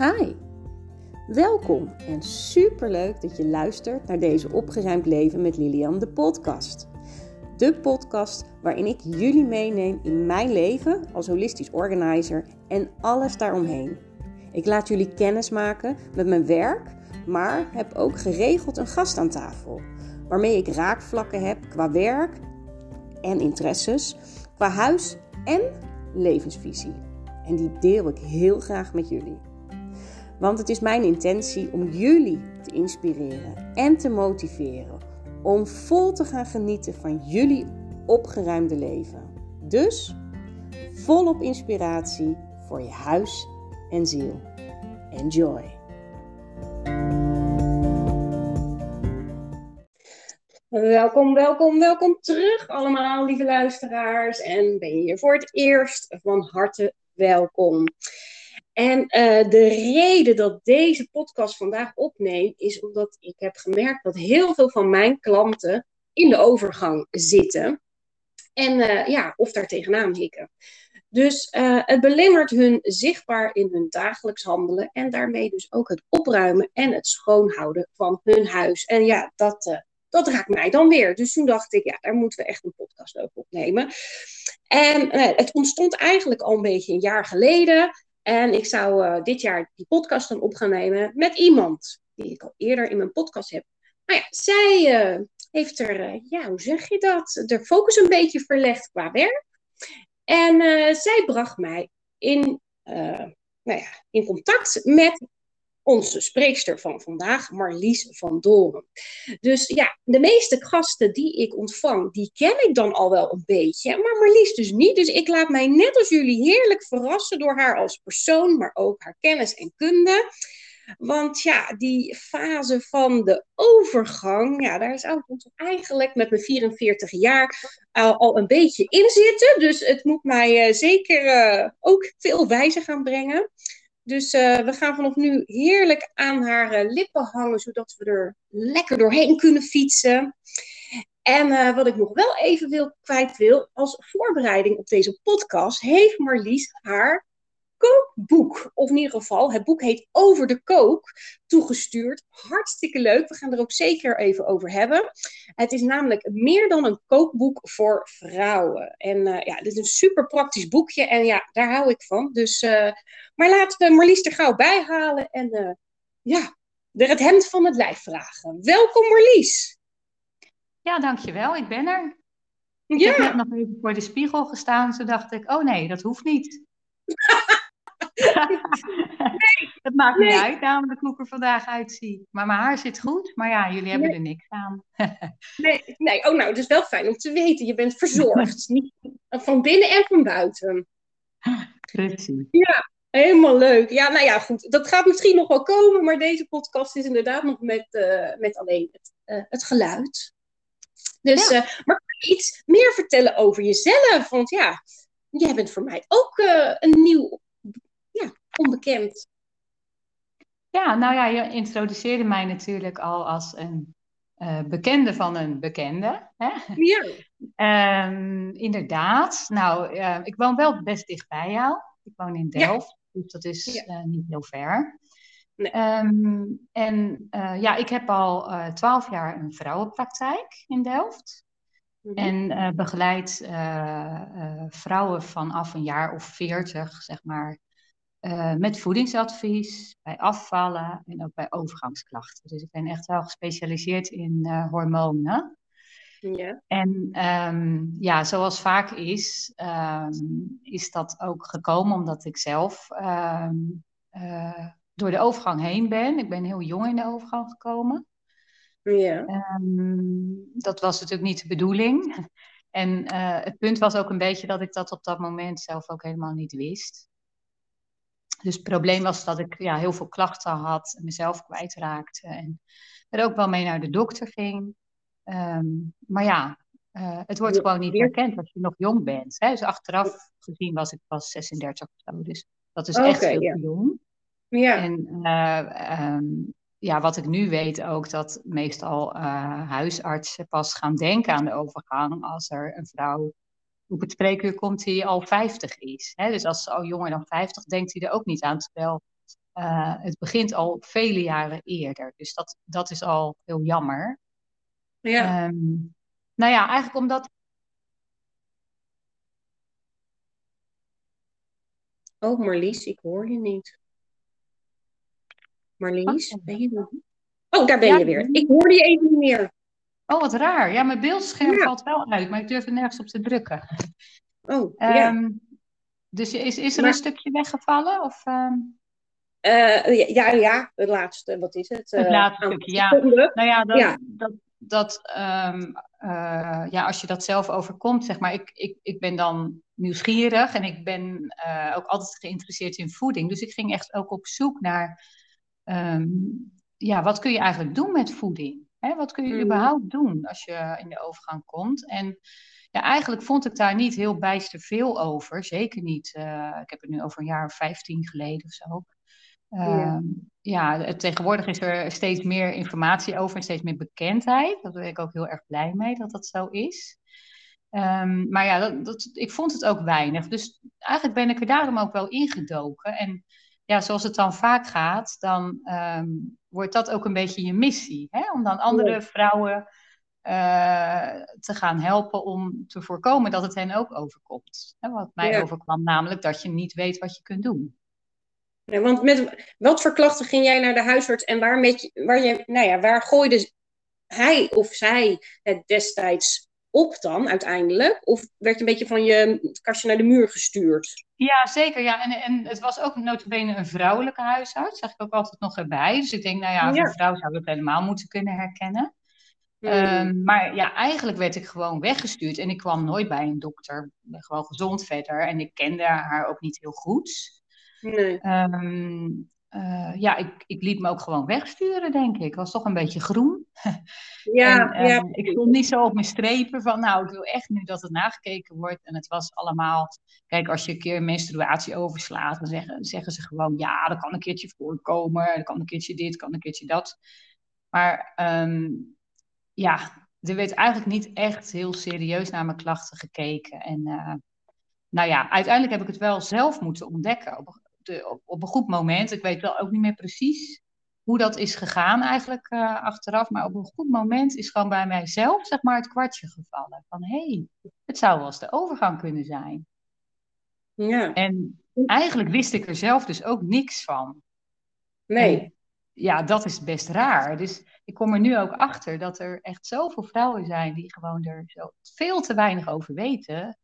Hi, welkom en superleuk dat je luistert naar deze Opgeruimd Leven met Lilian, de podcast. De podcast waarin ik jullie meeneem in mijn leven als holistisch organizer en alles daaromheen. Ik laat jullie kennis maken met mijn werk, maar heb ook geregeld een gast aan tafel, waarmee ik raakvlakken heb qua werk en interesses, qua huis en levensvisie. En die deel ik heel graag met jullie. Want het is mijn intentie om jullie te inspireren en te motiveren om vol te gaan genieten van jullie opgeruimde leven. Dus volop inspiratie voor je huis en ziel. Enjoy! Welkom, welkom, welkom terug allemaal, lieve luisteraars. En ben je hier voor het eerst, van harte welkom. En uh, de reden dat deze podcast vandaag opneem, is omdat ik heb gemerkt dat heel veel van mijn klanten in de overgang zitten. En uh, ja, of daar tegenaan hikken. Dus uh, het belemmert hun zichtbaar in hun dagelijks handelen. En daarmee dus ook het opruimen en het schoonhouden van hun huis. En ja, dat, dat raakt mij dan weer. Dus toen dacht ik, ja, daar moeten we echt een podcast over opnemen. En het ontstond eigenlijk al een beetje een jaar geleden. En ik zou uh, dit jaar die podcast dan op gaan nemen met iemand die ik al eerder in mijn podcast heb. Nou ja, zij uh, heeft er, uh, ja, hoe zeg je dat? De focus een beetje verlegd qua werk. En zij bracht mij in, nou ja, in contact met onze spreekster van vandaag, Marlies van Doren. Dus ja, de meeste gasten die ik ontvang, die ken ik dan al wel een beetje, maar Marlies dus niet. Dus ik laat mij net als jullie heerlijk verrassen door haar als persoon, maar ook haar kennis en kunde. Want ja, die fase van de overgang, ja, daar zou ik eigenlijk met mijn 44 jaar al, een beetje in zitten. Dus het moet mij uh, zeker uh, ook veel wijzer gaan brengen. Dus uh, we gaan vanaf nu heerlijk aan haar uh, lippen hangen, zodat we er lekker doorheen kunnen fietsen. En uh, wat ik nog wel even wil, kwijt wil, als voorbereiding op deze podcast, heeft Marlies haar kookboek, of in ieder geval, het boek heet Over de Kook, toegestuurd. Hartstikke leuk, we gaan er ook zeker even over hebben. Het is namelijk meer dan een kookboek voor vrouwen. En uh, ja, dit is een super praktisch boekje en ja, daar hou ik van. Dus, uh, maar laten we Marlies er gauw bij halen en uh, ja, er het hemd van het lijf vragen. Welkom Marlies! Ja, dankjewel, ik ben er. Ik ja. heb net nog even voor de spiegel gestaan, toen dacht ik, oh nee, dat hoeft niet. nee, dat maakt niet uit, namelijk hoe ik er vandaag uitzie. Maar mijn haar zit goed, maar ja, jullie hebben er niks aan. nee, nee, oh nou, het is wel fijn om te weten. Je bent verzorgd, van binnen en van buiten. Precies. Ja, helemaal leuk. Ja, nou ja, goed. Dat gaat misschien nog wel komen, maar deze podcast is inderdaad nog met, uh, met alleen het, uh, het geluid. Dus, ja. uh, maar kan je iets meer vertellen over jezelf? Want ja, jij bent voor mij ook een nieuw onbekend. Ja, nou ja, je introduceerde mij natuurlijk al als een uh, bekende van een bekende. Hè? Ja. um, inderdaad. Nou, uh, ik woon wel best dicht bij jou. Ik woon in Delft, ja. dus dat is ja. uh, niet heel ver. Nee. Um, en ja, ik heb al twaalf jaar een vrouwenpraktijk in Delft. Mm -hmm. En begeleid vrouwen vanaf een jaar of veertig, zeg maar, uh, met voedingsadvies, bij afvallen en ook bij overgangsklachten. Dus ik ben echt wel gespecialiseerd in uh, hormonen. Ja. En um, ja, zoals vaak is, um, is dat ook gekomen omdat ik zelf um, uh, door de overgang heen ben. Ik ben heel jong in de overgang gekomen. Ja. dat was natuurlijk niet de bedoeling. En het punt was ook een beetje dat ik dat op dat moment zelf ook helemaal niet wist. Dus het probleem was dat ik ja, heel veel klachten had en mezelf kwijtraakte. En er ook wel mee naar de dokter ging. Um, maar ja, uh, het wordt gewoon niet herkend als je nog jong bent. Hè? Dus achteraf gezien was ik pas 36 of zo. Dus dat is echt heel jong. Ja. En uh, um, ja, wat ik nu weet ook, dat meestal uh, huisartsen pas gaan denken aan de overgang als er een vrouw op het spreekuur komt hij al 50 is. Hè? Dus als ze al jonger dan 50, denkt hij er ook niet aan. Terwijl het begint al vele jaren eerder. Dus dat, dat is al heel jammer. Ja. Um, nou ja, eigenlijk omdat. Oh, Marlies, ik hoor je niet. Marlies, oh. ben je nog? Oh, daar ben je weer. Ik hoorde je even niet meer. Oh, wat raar. Ja, mijn beeldscherm valt wel uit, maar ik durf er nergens op te drukken. Oh, ja. Ehm, dus is, is er een stukje weggevallen? Of, um... uh, ja, ja, het laatste. Wat is het? Het uh, laatste stukje, ja. Nou ja, dat, ja. dat, dat um, uh, ja, als je dat zelf overkomt, zeg maar, ik, ik, ik ben dan nieuwsgierig en ik ben ook altijd geïnteresseerd in voeding. Dus ik ging echt ook op zoek naar, ja, wat kun je eigenlijk doen met voeding? Hè? Wat kun je mm. überhaupt doen als je in de overgang komt? En ja, eigenlijk vond ik daar niet heel bijster veel over. Zeker niet. Uh, ik heb het nu over een jaar of vijftien geleden of zo. Uh, ja, ja tegenwoordig is er steeds meer informatie over en steeds meer bekendheid. Daar ben ik ook heel erg blij mee dat dat zo is. Um, maar ja, dat, dat, ik vond het ook weinig. Dus eigenlijk ben ik er daarom ook wel ingedoken. En ja, zoals het dan vaak gaat, dan um, wordt dat ook een beetje je missie. Hè? Om dan andere vrouwen uh, te gaan helpen om te voorkomen dat het hen ook overkomt. Hè? Wat mij overkwam, namelijk dat je niet weet wat je kunt doen. Ja, want met wat voor klachten ging jij naar de huisarts en waar, met waar, je, nou ja, waar gooide hij of zij het destijds op dan uiteindelijk? Of werd je een beetje van je kastje naar de muur gestuurd? Ja, zeker. Ja. En, en het was ook notabene een vrouwelijke huisarts. Zeg ik ook altijd nog erbij. Dus ik denk, nou ja, als een vrouw zou het helemaal moeten kunnen herkennen. Hmm. Ehm, maar ja, eigenlijk werd ik gewoon weggestuurd. En ik kwam nooit bij een dokter. Ik ben gewoon gezond verder. En ik kende haar ook niet heel goed. Nee. Um, uh, ja, ik, ik liet me ook gewoon wegsturen, denk ik. Ik was toch een beetje groen. Ja, en, ja. Ik stond niet zo op mijn strepen van, nou, ik wil echt nu dat het nagekeken wordt. En het was allemaal, kijk, als je een keer menstruatie overslaat, dan zeggen, zeggen ze gewoon, ja, dat kan een keertje voorkomen. Dat kan een keertje dit, kan een keertje dat. Maar um, ja, er werd eigenlijk niet echt heel serieus naar mijn klachten gekeken. En uh, nou ja, uiteindelijk heb ik het wel zelf moeten ontdekken. Op, op, op, een goed moment. Ik weet wel ook niet meer precies hoe dat is gegaan eigenlijk uh, achteraf. Maar op een goed moment is gewoon bij mijzelf zeg maar het kwartje gevallen. Van hé, hey, het zou wel eens de overgang kunnen zijn. Ja. En eigenlijk wist ik er zelf dus ook niks van. Nee. En, ja, dat is best raar. Dus ik kom er nu ook achter dat er echt zoveel vrouwen zijn die gewoon er zo veel te weinig over weten.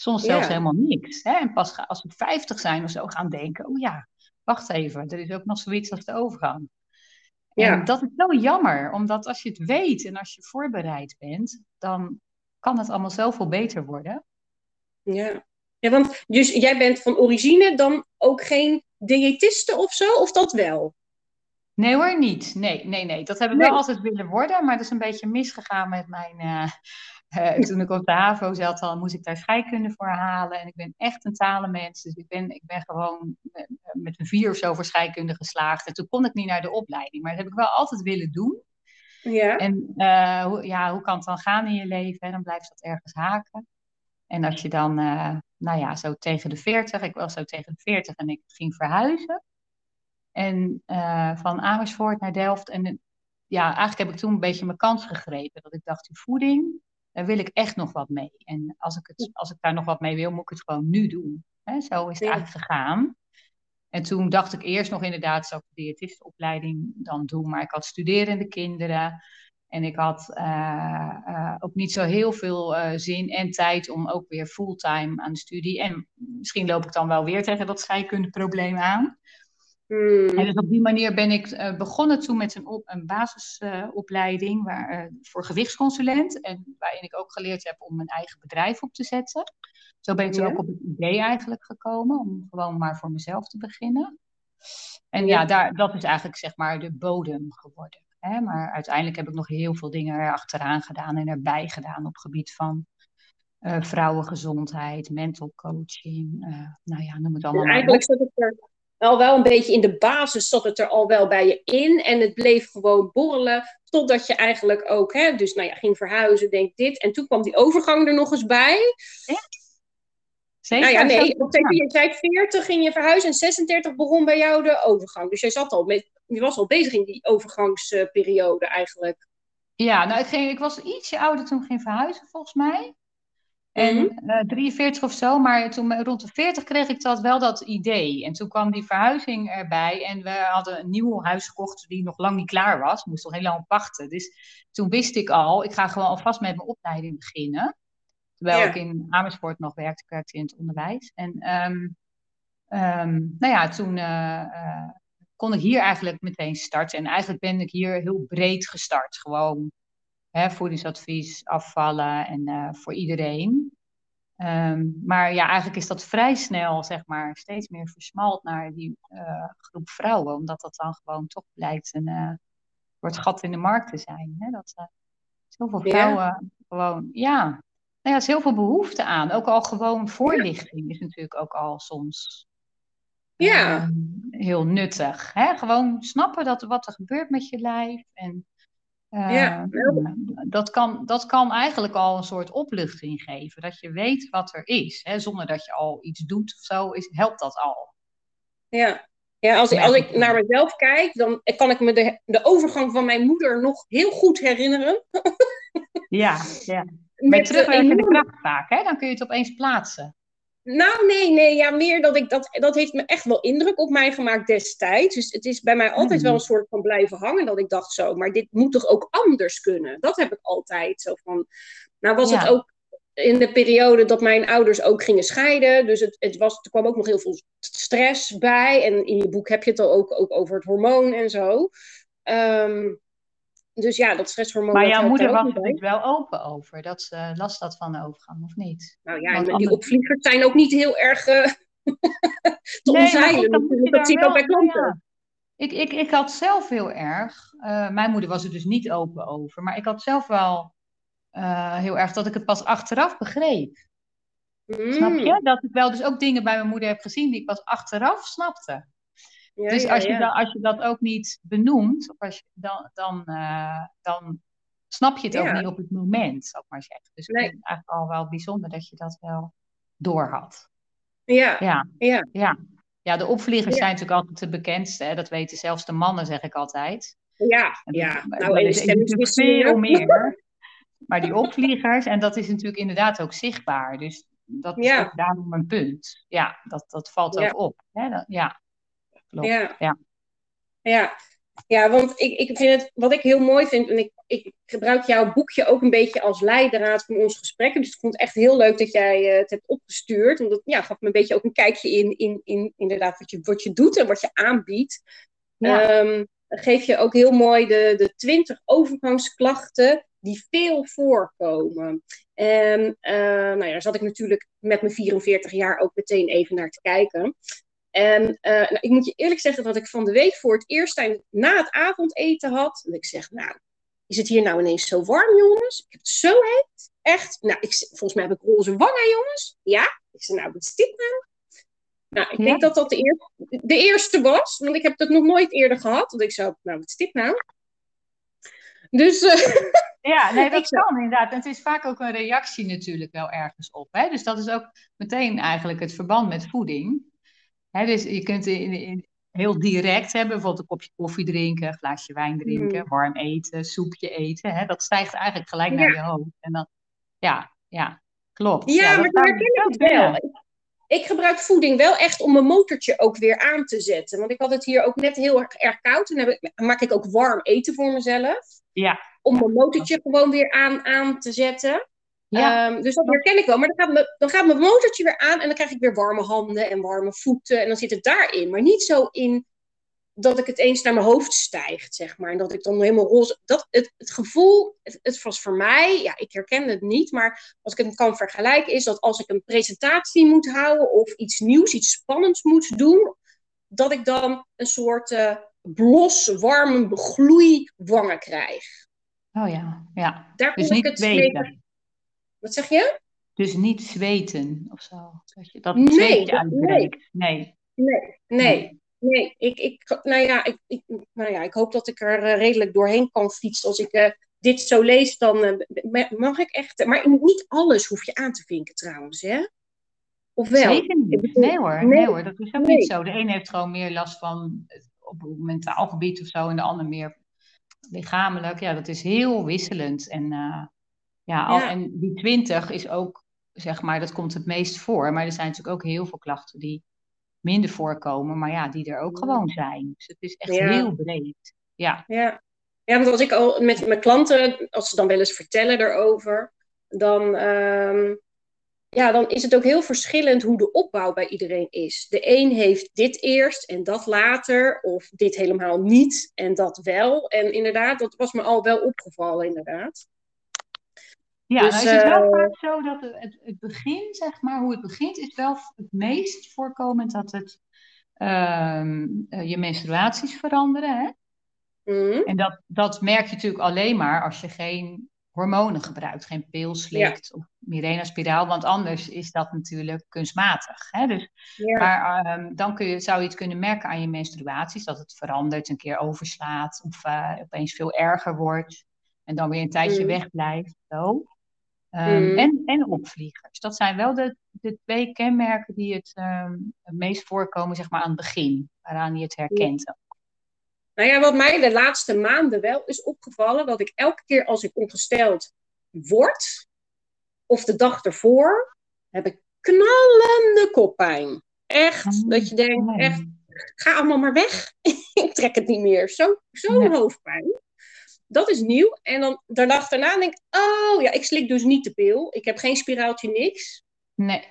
Soms zelfs helemaal niks. Hè? En pas als we 50 zijn of zo gaan denken, oh ja, wacht even, er is ook nog zoiets als de overgang. Ja. En dat is zo jammer, omdat als je het weet en als je voorbereid bent, dan kan het allemaal zoveel beter worden. Ja, ja want dus jij bent van origine dan ook geen diëtiste of zo, of dat wel? Nee hoor, niet. Nee, nee, nee. Dat heb ik wel altijd willen worden, maar dat is een beetje misgegaan met mijn, uh, uh, toen ik op de HAVO zat, dan moest ik daar scheikunde voor halen. En ik ben echt een talenmens. Dus ik ben, ik ben gewoon met een vier of zo voor scheikunde geslaagd. En toen kon ik niet naar de opleiding. Maar dat heb ik wel altijd willen doen. Ja. En uh, hoe, ja, hoe kan het dan gaan in je leven? En dan blijft dat ergens haken. En als je dan, uh, nou ja, zo tegen de 40, ik was zo tegen de 40 en ik ging verhuizen. En uh, van Amersfoort naar Delft. En ja, eigenlijk heb ik toen een beetje mijn kans gegrepen. Dat ik dacht, die voeding, daar wil ik echt nog wat mee. En als ik, het, als ik daar nog wat mee wil, moet ik het gewoon nu doen. Hè? Zo is het eigenlijk gegaan. En toen dacht ik eerst nog inderdaad, zou ik de diëtistenopleiding dan doen. Maar ik had studerende kinderen. En ik had uh, uh, ook niet zo heel veel uh, zin en tijd om ook weer fulltime aan de studie. En misschien loop ik dan wel weer tegen dat scheikundeprobleem aan. Hmm. En dus op die manier ben ik uh, begonnen toen met een, op, een basisopleiding uh, waar, uh, voor gewichtsconsulent. En waarin ik ook geleerd heb om mijn eigen bedrijf op te zetten. Zo ben ik toen ook op het idee eigenlijk gekomen om gewoon maar voor mezelf te beginnen. En ja, daar, dat is eigenlijk zeg maar de bodem geworden. Hè? Maar uiteindelijk heb ik nog heel veel dingen erachteraan gedaan en erbij gedaan op het gebied van vrouwengezondheid, mental coaching. nou ja, noem het allemaal. En eigenlijk zit het er al wel een beetje in de basis zat het er al wel bij je in. En het bleef gewoon borrelen. Totdat je eigenlijk ook, hè, dus nou ja, ging verhuizen, denk dit. En toen kwam die overgang er nog eens bij. Ja. nou ja, nee, je zei 40 ging je verhuizen en 36 begon bij jou de overgang. Dus jij zat al met, je was al bezig in die overgangsperiode eigenlijk. Ja, nou ik, ging, ik was ietsje ouder toen ik ging verhuizen volgens mij. En mm 43 of zo, maar toen rond de 40 kreeg ik dat wel dat idee. En toen kwam die verhuizing erbij en we hadden een nieuw huis gekocht die nog lang niet klaar was. Moest nog heel lang wachten. Dus toen wist ik al, ik ga gewoon alvast met mijn opleiding beginnen. Terwijl ik in Amersfoort nog werkte, ik werkte in het onderwijs. En um, nou ja, toen uh, uh, kon ik hier eigenlijk meteen starten. En eigenlijk ben ik hier heel breed gestart. Gewoon hè, voedingsadvies, afvallen en uh, voor iedereen. Um, maar ja, eigenlijk is dat vrij snel, zeg maar, steeds meer versmalt naar die groep vrouwen. Omdat dat dan gewoon toch blijkt een wordt gat in de markt te zijn. Hè? Dat zoveel vrouwen gewoon, ja, nou ja, er is heel veel behoefte aan. Ook al gewoon voorlichting is natuurlijk ook al soms ja. Ehm, heel nuttig. Hè? Gewoon snappen dat, wat er gebeurt met je lijf. En ja. Ehm, dat, kan, dat kan eigenlijk al een soort opluchting geven. Dat je weet wat er is. Hè? Zonder dat je al iets doet of zo, is, helpt dat al. Ja, ja, als, ik, als ik naar mezelf kijk, dan kan ik me de, de overgang van mijn moeder nog heel goed herinneren. Ja, ja. Met terugwerkende kracht vaak, hè? Dan kun je het opeens plaatsen. Nou, nee, nee, ja, meer dat ik dat, dat heeft me echt wel indruk op mij gemaakt destijds. Dus het is bij mij altijd wel mhm. een soort van blijven hangen dat ik dacht zo, maar dit moet toch ook anders kunnen? Dat heb ik altijd zo van. Nou, was het ook in de periode dat mijn ouders ook gingen scheiden. Dus het, het was, er kwam ook nog heel veel stress bij. En in je boek heb je het al ook, ook over het hormoon en zo. Um, dus ja, dat stresshormoon. Maar jouw moeder was er wel open over. Dat ze last had van de overgang, of niet? Nou ja, en die opvliegers zijn ook niet heel erg uh, te nee, omzeilen. Dat, zie ik ook bij klanten. Ik, ik, ik had zelf heel erg, uh, mijn moeder was er dus niet open over, maar ik had zelf wel uh, heel erg dat ik het pas achteraf begreep. Mm. Snap je? Dat ik wel dus ook dingen bij mijn moeder heb gezien die ik pas achteraf snapte dus als, Je dan, als je dat ook niet benoemt, of als je, dan, dan, uh, dan snap je het ook niet op het moment, zou ik maar zeggen. Dus nee. ik vind het eigenlijk al wel bijzonder dat je dat wel doorhad. Ja. Ja. ja. ja. ja de opvliegers zijn natuurlijk altijd de bekendste. Hè? Dat weten zelfs de mannen, zeg ik altijd. Ja, ja. Nou, is natuurlijk veel meer. Maar die opvliegers, en dat is natuurlijk inderdaad ook zichtbaar. Dus dat is ook daarom een punt. Ja, dat, dat valt ook op. Hè? Dat, ja. Ja. ja. Ja. Ja, want ik, ik vind het, wat ik heel mooi vind, en ik, ik gebruik jouw boekje ook een beetje als leidraad van ons gesprekken. Dus ik vond het echt heel leuk dat jij uh, het hebt opgestuurd. Omdat ja, gaf me een beetje ook een kijkje in, in, in inderdaad wat je, wat je doet en wat je aanbiedt. Ja. Um, geef je ook heel mooi de, de 20 overgangsklachten die veel voorkomen. En uh, nou ja, daar zat ik natuurlijk met mijn 44 jaar ook meteen even naar te kijken. En uh, nou, ik moet je eerlijk zeggen dat ik van de week voor het eerst na het avondeten had. En ik zeg, nou, is het hier nou ineens zo warm, jongens? Ik heb het zo heet. Echt. Nou, ik, volgens mij heb ik roze wangen, jongens. Ja. Ik zeg, nou, wat is dit nou? Nou, ik denk dat dat de, eerste, de eerste was. Want ik heb dat nog nooit eerder gehad. Want ik zou, nou, wat is dit nou? Dus... Uh, ja, nee, dat kan inderdaad. En het is vaak ook een reactie natuurlijk wel ergens op. Hè? Dus dat is ook meteen eigenlijk het verband met voeding dus je kunt in, in, heel direct hebben, bijvoorbeeld een kopje koffie drinken, een glaasje wijn drinken, mm. warm eten, soepje eten. Dat stijgt eigenlijk gelijk naar je hoofd. En dan, ja, ja, klopt. Ja, maar dat herken ik wel. Ik, gebruik voeding wel echt om mijn motortje ook weer aan te zetten. Want ik had het hier ook net heel erg, erg koud. En dan ik, maak ik ook warm eten voor mezelf. Ja. Om mijn motortje gewoon weer aan, aan te zetten. Ja. Um, dus dat herken ik wel. Maar dan gaat, me, dan gaat mijn motortje weer aan en dan krijg ik weer warme handen en warme voeten. En dan zit het daarin. Maar niet zo in dat ik het eens naar mijn hoofd stijgt, zeg maar. En dat ik dan helemaal roze... Dat, het, het gevoel, het, het was voor mij... Ja, ik herken het niet. Maar als ik het kan vergelijken, is dat als ik een presentatie moet houden... of iets nieuws, iets spannends moet doen... dat ik dan een soort uh, blos, warme gloeiwangen krijg. Oh ja, ja. Daar dus niet het weten. Wat zeg je? Dus niet zweten of zo. Dat je dat nee, zweetje uitbreekt. Nee. Nee, nee. nee. Ik, ik, nou, ja, ik, ik, nou ja, ik hoop dat ik er eh, redelijk doorheen kan fietsen. Als ik uh, dit zo lees, dan uh, mag ik echt. Maar niet alles hoef je aan te vinken trouwens, hè? Of wel? Zeker niet. Nee hoor, nee. hoor, dat is ook niet zo. De een heeft gewoon meer last van op mentaal gebied of zo, en de ander meer lichamelijk. Ja, dat is heel wisselend. En, ja, al, en die 20 is ook, zeg maar, dat komt het meest voor. Maar er zijn natuurlijk ook heel veel klachten die minder voorkomen, maar ja, die er ook gewoon zijn. Dus het is echt heel breed. Ja. ja. Ja, want als ik al met mijn klanten, als ze dan wel eens vertellen erover, dan, ehm, ja, dan is het ook heel verschillend hoe de opbouw bij iedereen is. De een heeft dit eerst en dat later, of dit helemaal niet en dat wel. En inderdaad, dat was me al wel opgevallen, inderdaad. Ja, dus, nou is het wel uh, vaak zo dat het, het, begin, zeg maar, hoe het begint, is wel het meest voorkomend dat het uh, je menstruaties veranderen. Hè? Mm. En dat, dat merk je natuurlijk alleen maar als je geen hormonen gebruikt, geen pil slikt of Mirena-spiraal, want anders is dat natuurlijk kunstmatig. Hè? Dus, Maar um, dan kun je, zou je het kunnen merken aan je menstruaties, dat het verandert, een keer overslaat of uh, opeens veel erger wordt en dan weer een tijdje mm. wegblijft. Zo. Um, mm. en, en opvliegers. Dat zijn wel de, de twee kenmerken die het, um, het meest voorkomen zeg maar, aan het begin, waaraan je het herkent. Nou ja, wat mij de laatste maanden wel is opgevallen, dat ik elke keer als ik ongesteld word, of de dag ervoor, heb ik knallende koppijn. Echt, oh, dat je denkt, echt, ga allemaal maar weg. ik trek het niet meer. Zo'n zo hoofdpijn. Dat is nieuw. En dan de dag daarna denk ik, oh ja, ik slik dus niet de pil. Ik heb geen spiraaltje, niks. Nee.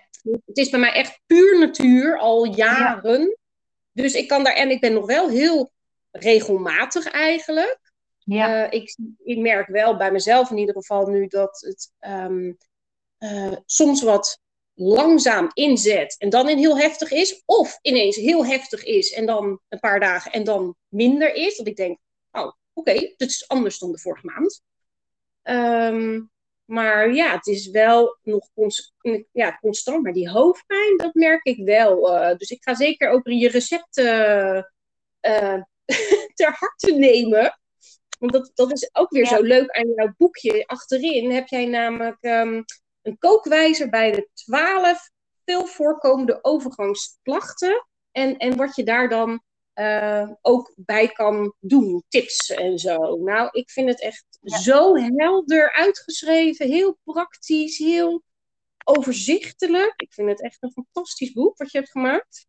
Het is bij mij echt puur natuur, al jaren. Dus ik kan daar, en ik ben nog wel heel regelmatig eigenlijk. Ja. Uh, ik, ik merk wel bij mezelf in ieder geval nu dat het um, uh, soms wat langzaam inzet en dan in heel heftig is. Of ineens heel heftig is en dan een paar dagen en dan minder is. Dat ik denk, oh okay, dit is anders dan de vorige maand. Um, maar ja, het is wel nog ja, constant. Maar die hoofdpijn, dat merk ik wel. Uh, dus ik ga zeker ook je recepten uh, ter harte nemen. Want dat, dat is ook weer zo leuk aan jouw boekje. Achterin heb jij namelijk um, een kookwijzer bij de twaalf veel voorkomende overgangsklachten. En, en wat je daar dan uh, ook bij kan doen. Tips en zo. Nou, ik vind het echt zo helder uitgeschreven. Heel praktisch. Heel overzichtelijk. Ik vind het echt een fantastisch boek wat je hebt gemaakt.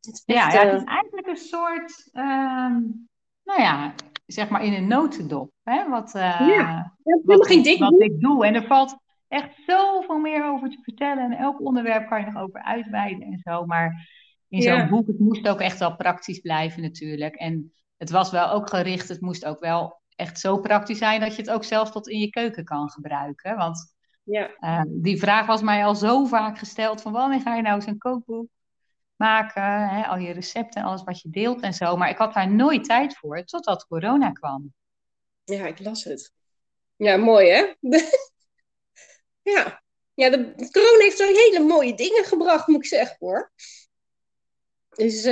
Het ja, ja, het is eigenlijk een soort, uh, nou ja, zeg maar in een notendop. Hè? Wat, uh, ja, wat, ik, wat ik doe. En er valt echt zoveel meer over te vertellen. En elk onderwerp kan je nog over uitweiden en zo. Maar in zo'n boek, het moest ook echt wel praktisch blijven natuurlijk. En het was wel ook gericht, het moest ook wel echt zo praktisch zijn dat je het ook zelf tot in je keuken kan gebruiken. Want ja. Uh, die vraag was mij al zo vaak gesteld: van wanneer ga je nou zo'n kookboek maken, hè, al je recepten en alles wat je deelt en zo. Maar ik had daar nooit tijd voor, totdat corona kwam. Ja, ik las het. Ja, mooi hè? ja. ja, de, corona heeft zo hele mooie dingen gebracht, moet ik zeggen hoor. Dus,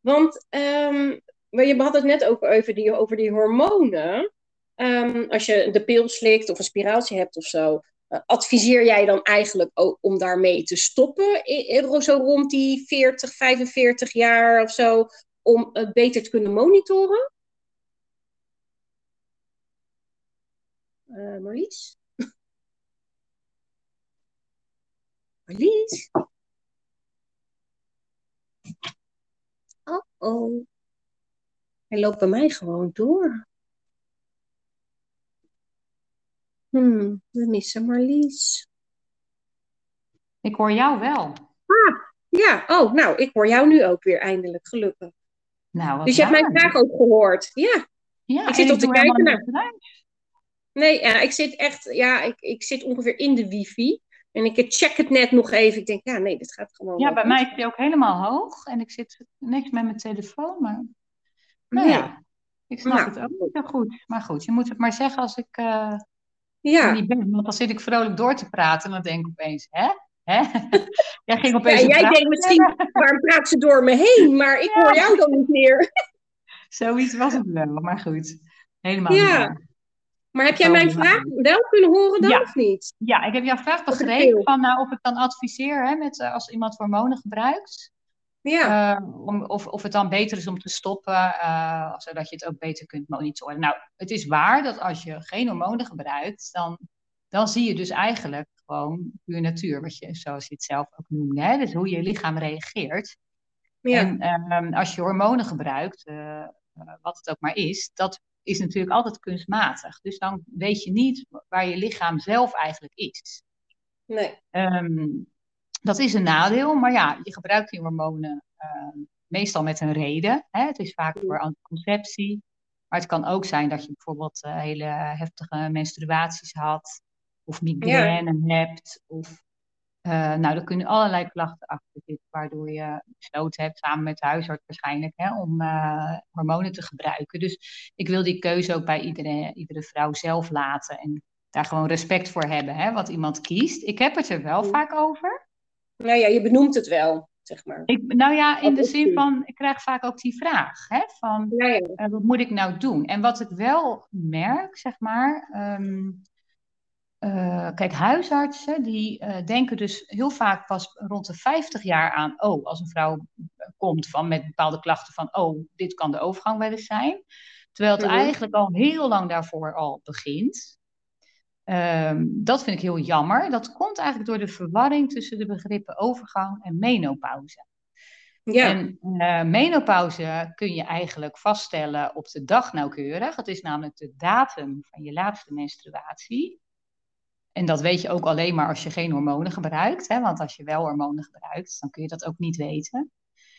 want um, je had het net ook over die, over die hormonen. Um, als je de pil slikt of een spiraaltje hebt of zo, eh, adviseer jij dan eigenlijk om daarmee te stoppen, zo rond die 40, 45 jaar of zo, om het beter te kunnen monitoren? Uh, Marlies? Marlies? Oh oh. Hij loopt bij mij gewoon door. Hmm, we missen Marlies. Ik hoor jou wel. Ah, ja. Oh, nou, ik hoor jou nu ook weer eindelijk, gelukkig. Nou, dus je hebt mijn vraag ook gehoord. Ja. ja ik zit op te kijken naar. Nee, ja, ik zit echt, ja, ik, ik zit ongeveer in de wifi. En ik check het net nog even. Ik denk, ja, nee, dit gaat gewoon. Ja, bij mij is die ook helemaal hoog. En ik zit niks met mijn telefoon, maar. Nou ja, ik snap nou, het ook niet zo goed. Maar goed, je moet het maar zeggen als ik. Uh, ja. niet ben. Want dan zit ik vrolijk door te praten en dan denk ik opeens, hè? Hè? Jij ging opeens. Ja, jij denkt misschien, waarom praat ze door me heen? Maar ik hoor jou dan niet meer. Zoiets was het wel, maar goed. Helemaal ja. Maar heb jij mijn vraag wel kunnen horen dan of niet? Ja, ik heb jouw vraag begrepen van nou, of ik dan adviseer hè, met, als iemand hormonen gebruikt. Ja. Uh, of, of het dan beter is om te stoppen, uh, zodat je het ook beter kunt monitoren. Nou, het is waar dat als je geen hormonen gebruikt, dan, dan zie je dus eigenlijk gewoon puur natuur, wat je, zoals je het zelf ook noemde. Hè? Dus hoe je lichaam reageert. Ja. En ehm, als je hormonen gebruikt, uh, wat het ook maar is, dat is natuurlijk altijd kunstmatig. Dus dan weet je niet waar je lichaam zelf eigenlijk is. Nee. Um, dat is een nadeel, maar ja, je gebruikt die hormonen uh, meestal met een reden. Hè? Het is vaak voor anticonceptie. Maar het kan ook zijn dat je bijvoorbeeld uh, hele heftige menstruaties had. Of migraine hebt. Of, uh, nou, er kunnen allerlei klachten achter zitten. Waardoor je besloten hebt, samen met de huisarts waarschijnlijk, hè, om uh, hormonen te gebruiken. Dus ik wil die keuze ook bij iedere, iedere vrouw zelf laten. En daar gewoon respect voor hebben, hè, wat iemand kiest. Ik heb het er wel vaak over. Nou ja, je benoemt het wel, zeg maar. Ik, nou ja, in de zin van, ik krijg vaak ook die vraag, hè, van ja, ja. Uh, wat moet ik nou doen? En wat ik wel merk, zeg maar, um, uh, kijk, huisartsen die uh, denken dus heel vaak pas rond de 50 jaar aan, oh, als een vrouw komt van, met bepaalde klachten van, oh, dit kan de overgang wel eens zijn. Terwijl het -hmm. eigenlijk al heel lang daarvoor al begint. Um, dat vind ik heel jammer. Dat komt eigenlijk door de verwarring tussen de begrippen overgang en menopauze. Ja. En uh, menopauze kun je eigenlijk vaststellen op de dag nauwkeurig. Het is namelijk de datum van je laatste menstruatie. En dat weet je ook alleen maar als je geen hormonen gebruikt. Hè? Want als je wel hormonen gebruikt, dan kun je dat ook niet weten.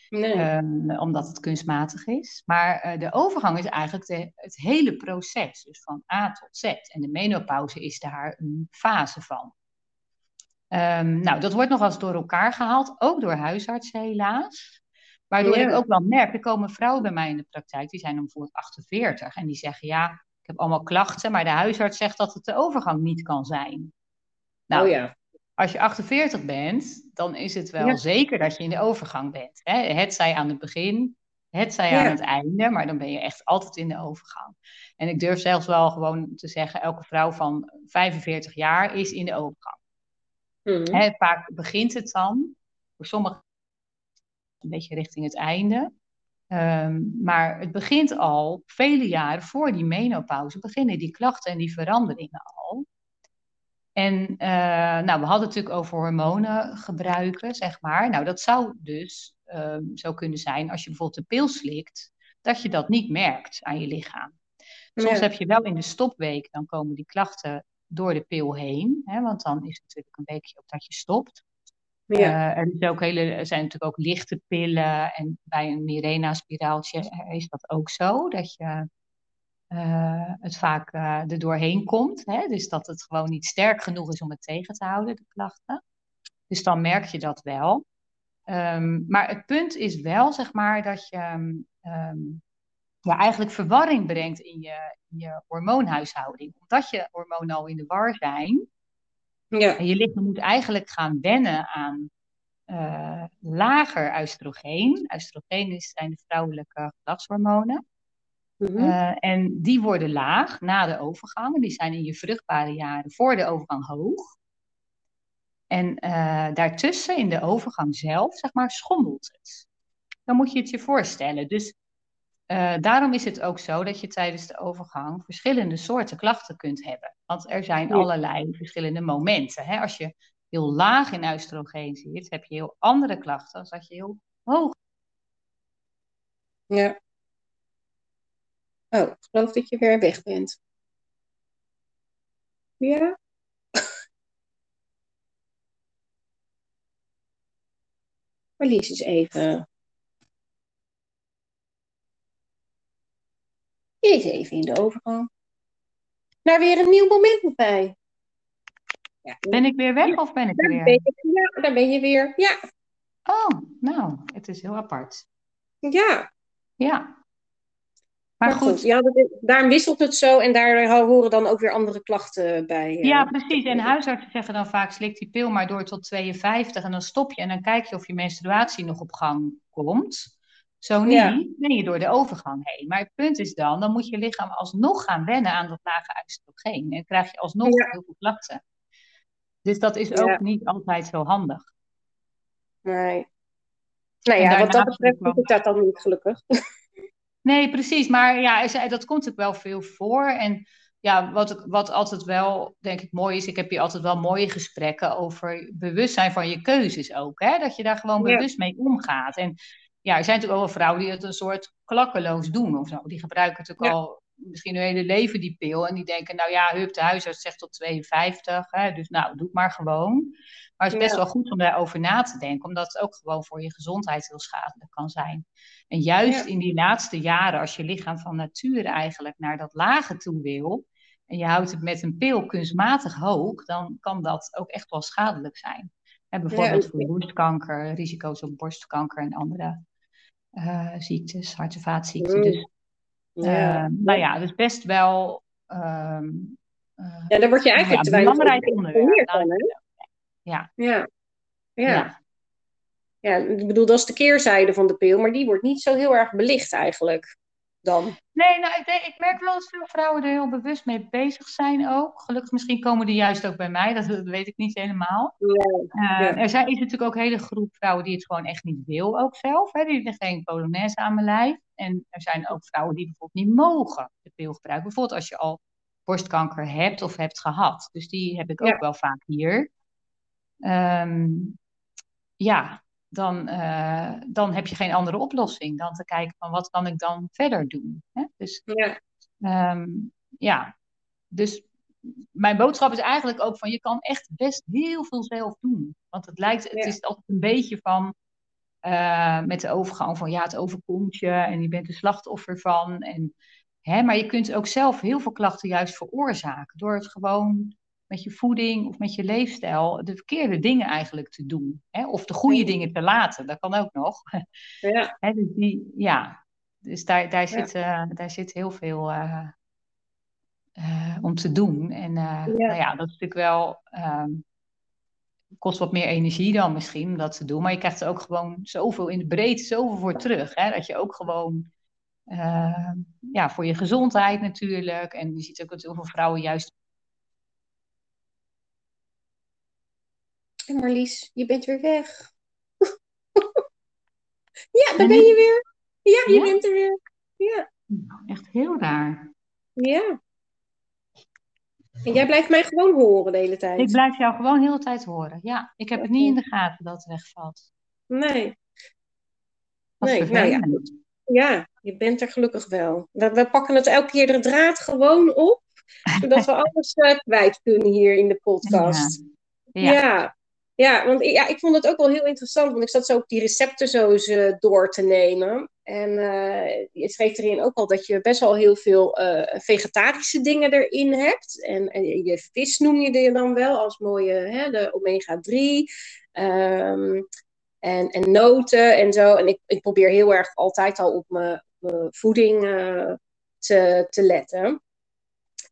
Nee. Um, omdat het kunstmatig is. Maar uh, de overgang is eigenlijk de, het hele proces, dus van A tot Z. En de menopauze is daar een fase van. Um, nou, dat wordt nog eens door elkaar gehaald, ook door huisartsen helaas. Waardoor ja. ik ook wel merk, er komen vrouwen bij mij in de praktijk, die zijn dan bijvoorbeeld 48. En die zeggen, ja, ik heb allemaal klachten, maar de huisarts zegt dat het de overgang niet kan zijn. Nou, oh ja als je 48 bent, dan is het wel zeker dat je in de overgang bent. Hè? Het zij aan het begin, het zij aan het einde, maar dan ben je echt altijd in de overgang. En ik durf zelfs wel gewoon te zeggen, elke vrouw van 45 jaar is in de overgang. Mm. Hè, vaak begint het dan, voor sommigen een beetje richting het einde. Um, maar het begint al vele jaren voor die menopauze, beginnen die klachten en die veranderingen al. En uh, nou, we hadden het natuurlijk over hormonen gebruiken, zeg maar. Nou, dat zou dus uh, zo kunnen zijn als je bijvoorbeeld de pil slikt, dat je dat niet merkt aan je lichaam. Soms heb je wel in de stopweek, dan komen die klachten door de pil heen. Hè, want dan is het natuurlijk een weekje op dat je stopt. Ja. Uh, er, ook hele, zijn natuurlijk ook lichte pillen. En bij een Mirena-spiraaltje is dat ook zo. Dat je uh, het vaak uh, er doorheen komt. Hè? Dus dat het gewoon niet sterk genoeg is om het tegen te houden, de klachten. Dus dan merk je dat wel. Um, maar het punt is wel, zeg maar, dat je um, ja, eigenlijk verwarring brengt in je, in je hormoonhuishouding. Omdat je hormonen al in de war zijn. Ja. En je lichaam moet eigenlijk gaan wennen aan uh, lager oestrogeen. Oestrogeen zijn de vrouwelijke geslachtshormonen. Mm -hmm. en die worden laag na de overgang. Die zijn in je vruchtbare jaren voor de overgang hoog. En uh, daartussen, in de overgang zelf, zeg maar, schommelt het. Dan moet je het je voorstellen. Dus uh, daarom is het ook zo dat je tijdens de overgang verschillende soorten klachten kunt hebben. Want er zijn ja. allerlei verschillende momenten. Hè? Als je heel laag in oestrogeen zit, heb je heel andere klachten dan als je heel hoog. Ja. Oh, ik geloof dat je weer weg bent. Ja? Verlies eens even. Is even in de overgang. Naar weer een nieuw moment bij. Ja. Ben ik weer weg of ben ik daar weer? Ben je, ja, daar ben je weer. Ja. Oh, nou, het is heel apart. Ja. Ja. Maar, goed. goed. Ja, dat is, daarom wisselt het zo en daar horen dan ook weer andere klachten bij. Ja, uh, precies. En huisartsen zeggen dan vaak, slik die pil maar door tot 52 en dan stop je en dan kijk je of je menstruatie nog op gang komt. Zo niet, ben je door de overgang heen. Maar het punt is dan, dan moet je lichaam alsnog gaan wennen aan dat lage oestrogeen. En krijg je alsnog heel veel klachten. Dus dat is ook niet altijd zo handig. Nee. Nou ja, wat dat betreft doe ik dat dan niet gelukkig. Nee, precies. Maar ja, dat komt ook wel veel voor. En ja, wat, wat altijd wel, denk ik, mooi is, ik heb hier altijd wel mooie gesprekken over bewustzijn van je keuzes ook. Hè? Dat je daar gewoon bewust mee omgaat. En ja, er zijn natuurlijk ook wel vrouwen die het een soort klakkeloos doen of zo. Die gebruiken natuurlijk al misschien hun hele leven die pil. En die denken, nou ja, hup, de huisarts zegt tot 52. Hè, dus nou, doe het maar gewoon. Maar het is best wel goed om daarover na te denken. Omdat het ook gewoon voor je gezondheid heel schadelijk kan zijn. En juist in die laatste jaren, als je lichaam van nature eigenlijk naar dat lage toe wil. En je houdt het met een pil kunstmatig hoog. Dan kan dat ook echt wel schadelijk zijn. Hè, bijvoorbeeld voor borstkanker, risico's op borstkanker en andere ziektes, hart- en vaatziekten. Dus ja. Uh, nou ja, dus best wel. Uh, ja, daar word je eigenlijk ja, te weinig belangrijk onderwerp. ja. ja. Ja. Ja. ik bedoel, dat is de keerzijde van de pil, maar die wordt niet zo heel erg belicht eigenlijk dan? Nee, nou, ik, ik, merk wel dat veel vrouwen er heel bewust mee bezig zijn ook. Gelukkig, misschien komen die juist ook bij mij, dat, weet ik niet helemaal. Uh, Er zijn, is natuurlijk ook een hele groep vrouwen die het gewoon echt niet wil, ook zelf. Hè, die hebben geen polonaise aan mijn lijf. En er zijn ook vrouwen die bijvoorbeeld niet mogen de pil gebruiken. Bijvoorbeeld als je al borstkanker hebt of hebt gehad. Dus die heb ik ook wel vaak hier. Um, ja, dan, uh, dan heb je geen andere oplossing dan te kijken van wat kan ik dan verder doen. Hè? Dus ja. Um, ja, dus mijn boodschap is eigenlijk ook van je kan echt best heel veel zelf doen. Want het lijkt, het is altijd een beetje van uh, met de overgang van ja, het overkomt je en je bent er slachtoffer van. En, hè, maar je kunt ook zelf heel veel klachten juist veroorzaken door het gewoon met je voeding of met je leefstijl de verkeerde dingen eigenlijk te doen. Hè? Of de goede dingen te laten, dat kan ook nog. Ja. Hè, dus, die, ja. dus daar, daar, zit, uh, daar zit heel veel uh, uh, om te doen. En Nou ja, dat is natuurlijk wel. Um, kost wat meer energie dan misschien om dat te doen. Maar je krijgt er ook gewoon zoveel in de breedte, zoveel voor terug. Hè? Dat je ook gewoon. ja, voor je gezondheid natuurlijk. En je ziet ook dat heel veel vrouwen juist En Marlies, je bent weer weg. ja, daar ben je weer. Ja, je bent er weer. Ja. Echt heel raar. Ja. En jij blijft mij gewoon horen de hele tijd. Ik blijf jou gewoon de hele tijd horen. Ja, ik heb het niet in de gaten dat het wegvalt. Nee. nee, nou ja. ja, je bent er gelukkig wel. We, we, pakken het elke keer de draad gewoon op, zodat we alles uh, kwijt kunnen hier in de podcast. ja. ja. Ja, want ja, ik vond het ook wel heel interessant, want ik zat zo op die recepten zo eens uh, door te nemen. En uh, je schreef erin ook al dat je best wel heel veel uh, vegetarische dingen erin hebt. En, en, je vis noem je er dan wel als mooie, hè, de omega-3. Um, ehm, en, en noten en zo. En ik, ik probeer heel erg altijd al op mijn voeding te, te letten.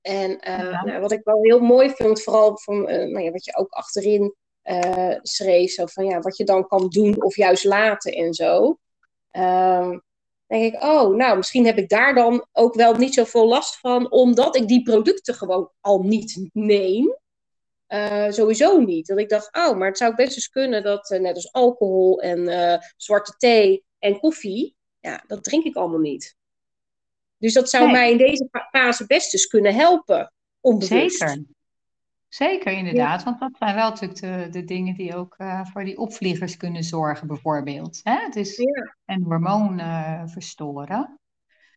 En nou, wat ik wel heel mooi vind, vooral van nou ja, wat je ook achterin uh, schreef. Zo van ja, wat je dan kan doen of juist laten en zo. Um, denk ik, oh, nou, misschien heb ik daar dan ook wel niet zoveel last van, omdat ik die producten gewoon al niet neem. Uh, sowieso niet. Dat ik dacht, oh, maar het zou best eens kunnen dat, uh, net als alcohol en uh, zwarte thee en koffie, ja, dat drink ik allemaal niet. Dus dat zou nee. mij in deze fase best eens kunnen helpen. Onbewust. Zeker. Zeker, inderdaad. Want dat zijn wel natuurlijk de, de dingen die ook uh, voor die opvliegers kunnen zorgen, bijvoorbeeld. Hè? Het is ja. een hormoon uh, verstoren.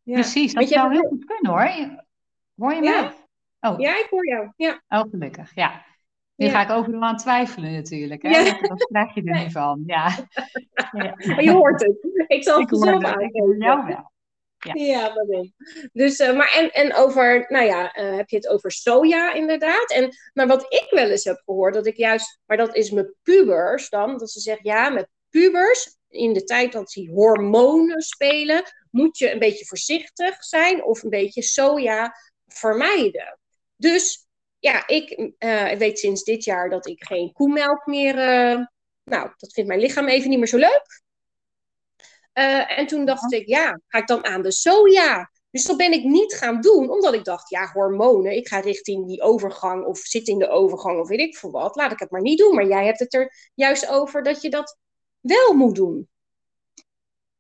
Ja. Precies, dat zou heel goed kunnen hoor. Hoor je mij? Oh. Ja, ik hoor jou. Ja. Oh, gelukkig, ja. Nu ga ik overal aan twijfelen natuurlijk. Hè? Dat krijg je er niet van. Ja. Maar je hoort het. Ik zal het zelf aangeven. jou wel. Ja, ja Dus, uh, maar en, en over, nou ja, uh, heb je het over soja inderdaad. En, maar wat ik wel eens heb gehoord, dat ik juist, maar dat is met pubers dan, dat ze zeggen, ja, met pubers, in de tijd dat die hormonen spelen, moet je een beetje voorzichtig zijn of een beetje soja vermijden. Dus ja, ik uh, weet sinds dit jaar dat ik geen koemelk meer, nou, dat vindt mijn lichaam even niet meer zo leuk. Uh, en toen dacht ik, ja, ga ik dan aan de soja? Dus dat ben ik niet gaan doen, omdat ik dacht, ja, hormonen, ik ga richting die overgang of zit in de overgang of weet ik veel wat. Laat ik het maar niet doen. Maar jij hebt het er juist over dat je dat wel moet doen.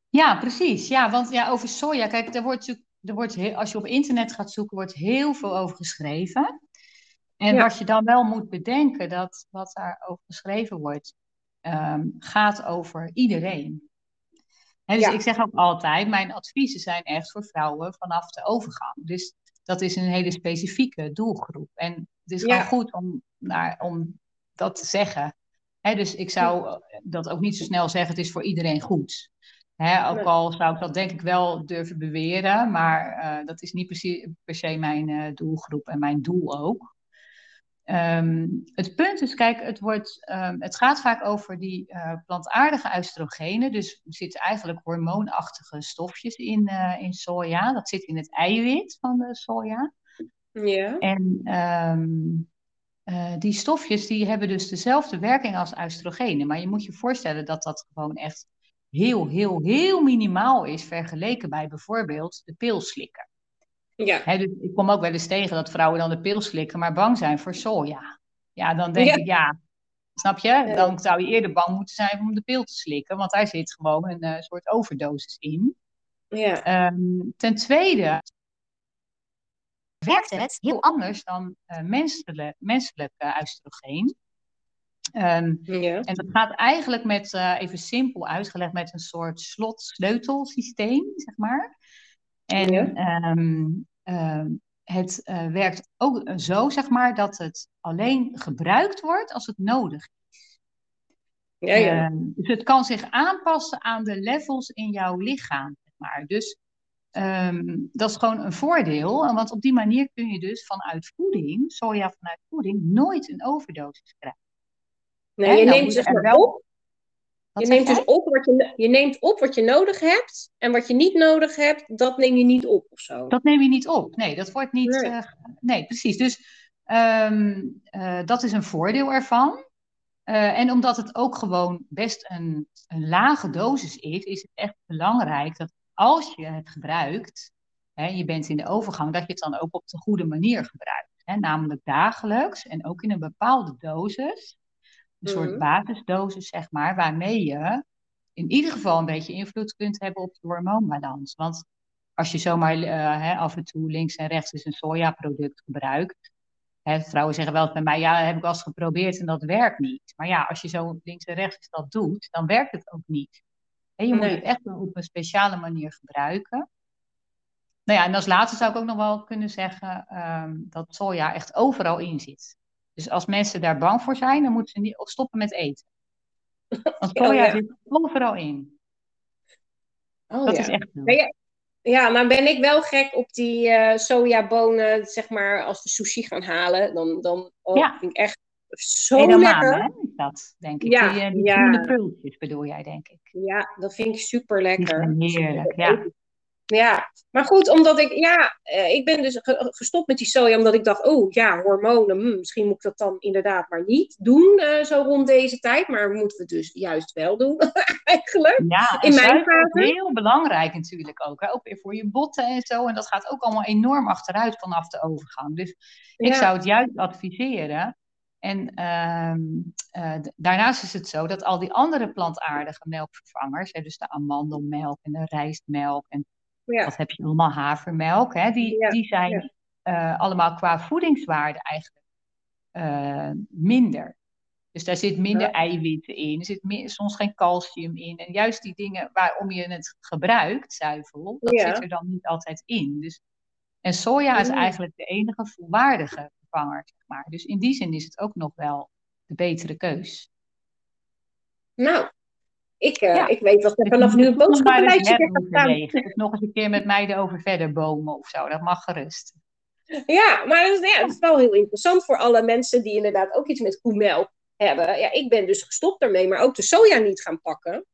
Ja, precies. Ja, want ja, over soja, kijk, er wordt natuurlijk, er wordt heel, als je op internet gaat zoeken, wordt heel veel over geschreven. En wat je dan wel moet bedenken, dat wat daarover geschreven wordt, um, gaat over iedereen. Dus ik zeg ook altijd, mijn adviezen zijn echt voor vrouwen vanaf de overgang. Dus dat is een hele specifieke doelgroep. En het is gewoon goed om, naar, om dat te zeggen. dus ik zou dat ook niet zo snel zeggen, het is voor iedereen goed. ook al zou ik dat denk ik wel durven beweren, maar uh, dat is niet per se mijn uh, doelgroep en mijn doel ook. Um, het punt is, kijk, het, wordt, um, het gaat vaak over die uh, plantaardige oestrogenen. Dus er zitten eigenlijk hormoonachtige stofjes in, uh, in soja. Dat zit in het eiwit van de soja. Ja. En um, uh, die stofjes die hebben dus dezelfde werking als oestrogenen. Maar je moet je voorstellen dat dat gewoon echt heel, heel, heel minimaal is vergeleken bij bijvoorbeeld de pilslikken. Ja. dus ik kom ook wel eens tegen dat vrouwen dan de pil slikken, maar bang zijn voor soja. Ja, dan denk ik, ja, snap je? Dan zou je eerder bang moeten zijn om de pil te slikken, want daar zit gewoon een uh, soort overdosis in. Ja. Um, ten tweede werkt het heel anders dan uh, menselijk, menselijk uh, oestrogeen. Um, ja. En dat gaat eigenlijk met, even simpel uitgelegd, met een soort slot-sleutelsysteem, zeg maar. En ja. um, het uh, werkt ook zo, zeg maar, dat het alleen gebruikt wordt als het nodig is. Ja, ja. Uh, dus het kan zich aanpassen aan de levels in jouw lichaam. Zeg maar. Dus um, dat is gewoon een voordeel. Want op die manier kun je dus vanuit voeding, soja vanuit voeding, nooit een overdosis krijgen. Nee, je neemt zeg maar op je neemt dus op wat je, je neemt op wat je nodig hebt. En wat je niet nodig hebt, dat neem je niet op of zo. Dat neem je niet op. Nee, dat wordt niet. Nee, uh, nee precies. Dus um, uh, dat is een voordeel ervan. Uh, en omdat het ook gewoon best een, een lage dosis is, is het echt belangrijk dat als je het gebruikt, hè, je bent in de overgang, dat je het dan ook op de goede manier gebruikt. Hè, namelijk dagelijks en ook in een bepaalde dosis. Een soort mhm. basisdosis, zeg maar, waarmee je in ieder geval een beetje invloed kunt hebben op de hormoonbalans. Want als je zomaar uh, hè, af en toe links en rechts eens een sojaproduct gebruikt. Hè, vrouwen zeggen wel bij mij, ja, dat heb ik al eens geprobeerd en dat werkt niet. Maar ja, als je zo links en rechts dat doet, dan werkt het ook niet. En je moet het echt op een speciale manier gebruiken. Nou ja, en als laatste zou ik ook nog wel kunnen zeggen um, dat soja echt overal in zit. Dus als mensen daar bang voor zijn, dan moeten ze niet stoppen met eten. Want soja oh, zit overal in. Oh, dat ja. is echt. Ja, ja, maar ben ik wel gek op die uh, sojabonen, zeg maar, als we sushi gaan halen, dan, dan oh, ja. vind ik echt zo Helemaal, lekker. Hè, dat, denk ik. Ja, die, uh, die ja. pultjes bedoel jij, denk ik. Ja, dat vind ik super lekker. Heerlijk, ja. Ja, maar goed, omdat ik, ja, eh, ik ben dus gestopt met die soja, omdat ik dacht, oh ja, hormonen, hmm, misschien moet ik dat dan inderdaad maar niet doen, uh, zo rond deze tijd. Maar moeten we dus juist wel doen, eigenlijk. Ja, in mijn heel belangrijk natuurlijk ook, hè? ook weer voor je botten en zo. En dat gaat ook allemaal enorm achteruit vanaf de overgang. Dus ik zou het juist adviseren. En uh, uh, daarnaast is het zo dat al die andere plantaardige melkvervangers, hè, dus de amandelmelk en de rijstmelk en ja. Wat heb je allemaal? Havermelk. Hè? Die, die zijn uh, allemaal qua voedingswaarde eigenlijk uh, minder. Dus daar zit minder eiwitten in, er zit meer, soms geen calcium in. En juist die dingen waarom je het gebruikt, zuivel, dat zit er dan niet altijd in. Dus, en soja is mm. eigenlijk de enige volwaardige vervanger, zeg maar. Dus in die zin is het ook nog wel de betere keus. Nou, ik, uh, ik weet wat er vanaf nu een boodschappenlijstje gaat staan. Dus nog eens een keer met mij erover verder bomen of zo. Dat mag gerust. Ja, maar dat is, ja, dat is wel heel interessant voor alle mensen die inderdaad ook iets met koemelk hebben. Ja, ik ben dus gestopt daarmee, maar ook de soja niet gaan pakken.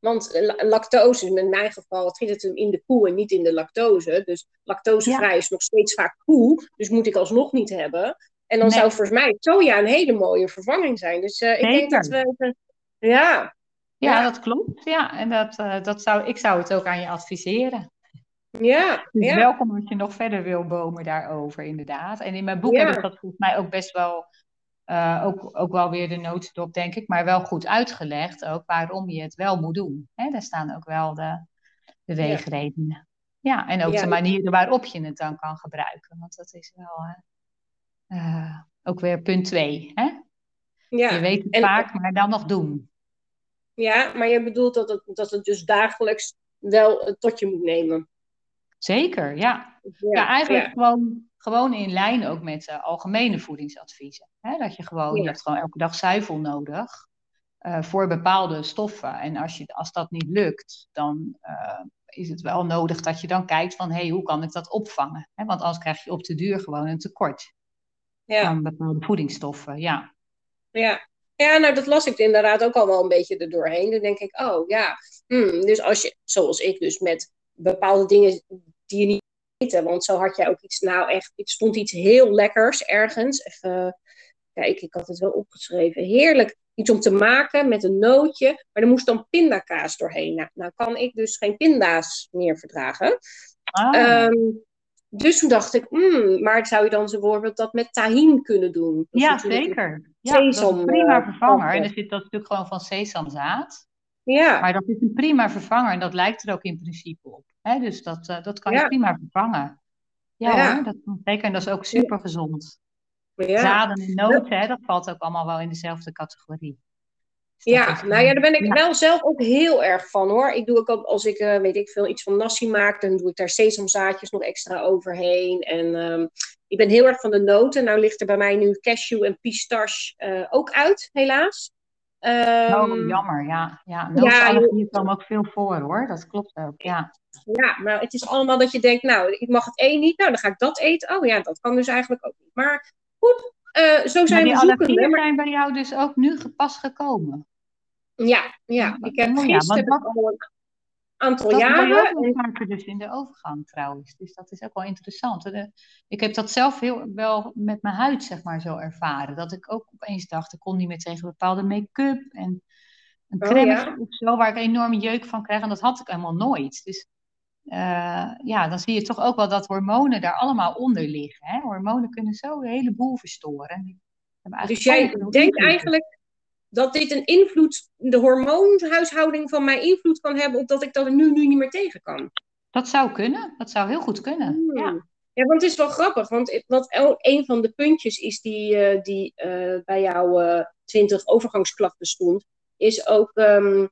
Want lactose, in mijn geval, het zit hem in de koe en niet in de lactose. Dus lactosevrij is nog steeds vaak koe, dus moet ik alsnog niet hebben. En dan zou volgens mij soja een hele mooie vervanging zijn. Dus uh, ik denk dat we... Ja, Ja, dat klopt. Ja, en dat, uh, dat zou, ik zou het ook aan je adviseren. Ja, dus ja. welkom als je nog verder wil bomen daarover, inderdaad. En in mijn boek heb ik dat volgens mij ook best wel, uh, ook, ook wel weer de notendop, denk ik, maar wel goed uitgelegd ook waarom je het wel moet doen. Hè, daar staan ook wel de, de weegredenen. Ja, en ook de manieren waarop je het dan kan gebruiken. Want dat is wel uh, ook weer punt twee. Hè? Ja. Je weet het en, vaak, maar dan nog doen. Ja, maar je bedoelt dat het, dat het dus dagelijks wel tot je moet nemen. Zeker, ja. Ja, ja eigenlijk Gewoon, gewoon in lijn ook met uh, algemene voedingsadviezen. Hè? Dat je gewoon, je hebt gewoon elke dag zuivel nodig uh, voor bepaalde stoffen. En als, je, als dat niet lukt, dan uh, is het wel nodig dat je dan kijkt van, hé, hey, hoe kan ik dat opvangen? Hè? Want anders krijg je op de duur gewoon een tekort ja. aan bepaalde voedingsstoffen, ja. Ja. Ja, nou dat las ik inderdaad ook al wel een beetje erdoorheen. Dan denk ik, oh ja, hmm, dus als je, zoals ik dus met bepaalde dingen die je niet weet, want zo had jij ook iets, nou echt, het stond iets heel lekkers ergens. Even, kijk, ik had het wel opgeschreven. Heerlijk, iets om te maken met een nootje, maar er moest dan pindakaas doorheen. Nou, nou kan ik dus geen pinda's meer verdragen. Ah. Um, dus toen dacht ik, mm, maar zou je dan bijvoorbeeld dat met tahin kunnen doen? ja, zeker. Ja, dat is een prima uh, vervanger. En er zit dat natuurlijk gewoon van sesamzaad. Ja. Maar dat is een prima vervanger en dat lijkt er ook in principe op. Hè? Dus dat, uh, dat kan je prima vervangen. Ja, ja. Hoor, dat zeker. En dat is ook super gezond. Ja. Zaden en noten, hè, dat valt ook allemaal wel in dezelfde categorie. Ja, nou ja, daar ben ik wel zelf ook heel erg van hoor. Ik doe ook als ik, uh, weet ik veel, iets van nasi maak, dan doe ik daar sesamzaadjes nog extra overheen. En um, ik ben heel erg van de noten. Nou ligt er bij mij nu cashew en pistache uh, ook uit, helaas. Um, oh, jammer, ja. Ja, nootsallergie ja, kwam ook veel voor hoor, dat klopt ook, ja. Ja, maar het is allemaal dat je denkt, nou, ik mag het één niet, nou, dan ga ik dat eten. Oh ja, dat kan dus eigenlijk ook niet. Maar goed, zo zijn maar die we zoekende. Maar... zijn bij jou dus ook nu pas gekomen? Ja, ja. ik heb gisteren ja, dat, al een aantal dat jaren. Dat maken dus in de overgang trouwens. Dus dat is ook wel interessant. De, ik heb dat zelf heel, wel met mijn huid zeg maar zo ervaren. Dat ik ook opeens dacht, ik kon niet meer tegen bepaalde make-up en een crème oh, ja? of zo, waar ik enorme jeuk van krijg. En dat had ik helemaal nooit. Dus uh, ja, dan zie je toch ook wel dat hormonen daar allemaal onder liggen. Hè? Hormonen kunnen zo een heleboel verstoren. Dus jij denkt eigenlijk dat dit een invloed, de hormoonhuishouding van mij invloed kan hebben op dat ik dat nu, nu niet meer tegen kan. Dat zou kunnen, dat zou heel goed kunnen. Hmm. Ja. ja, want het is wel grappig, want wat een van de puntjes is die, uh, die uh, bij jouw 20 overgangsklachten stond, is ook um,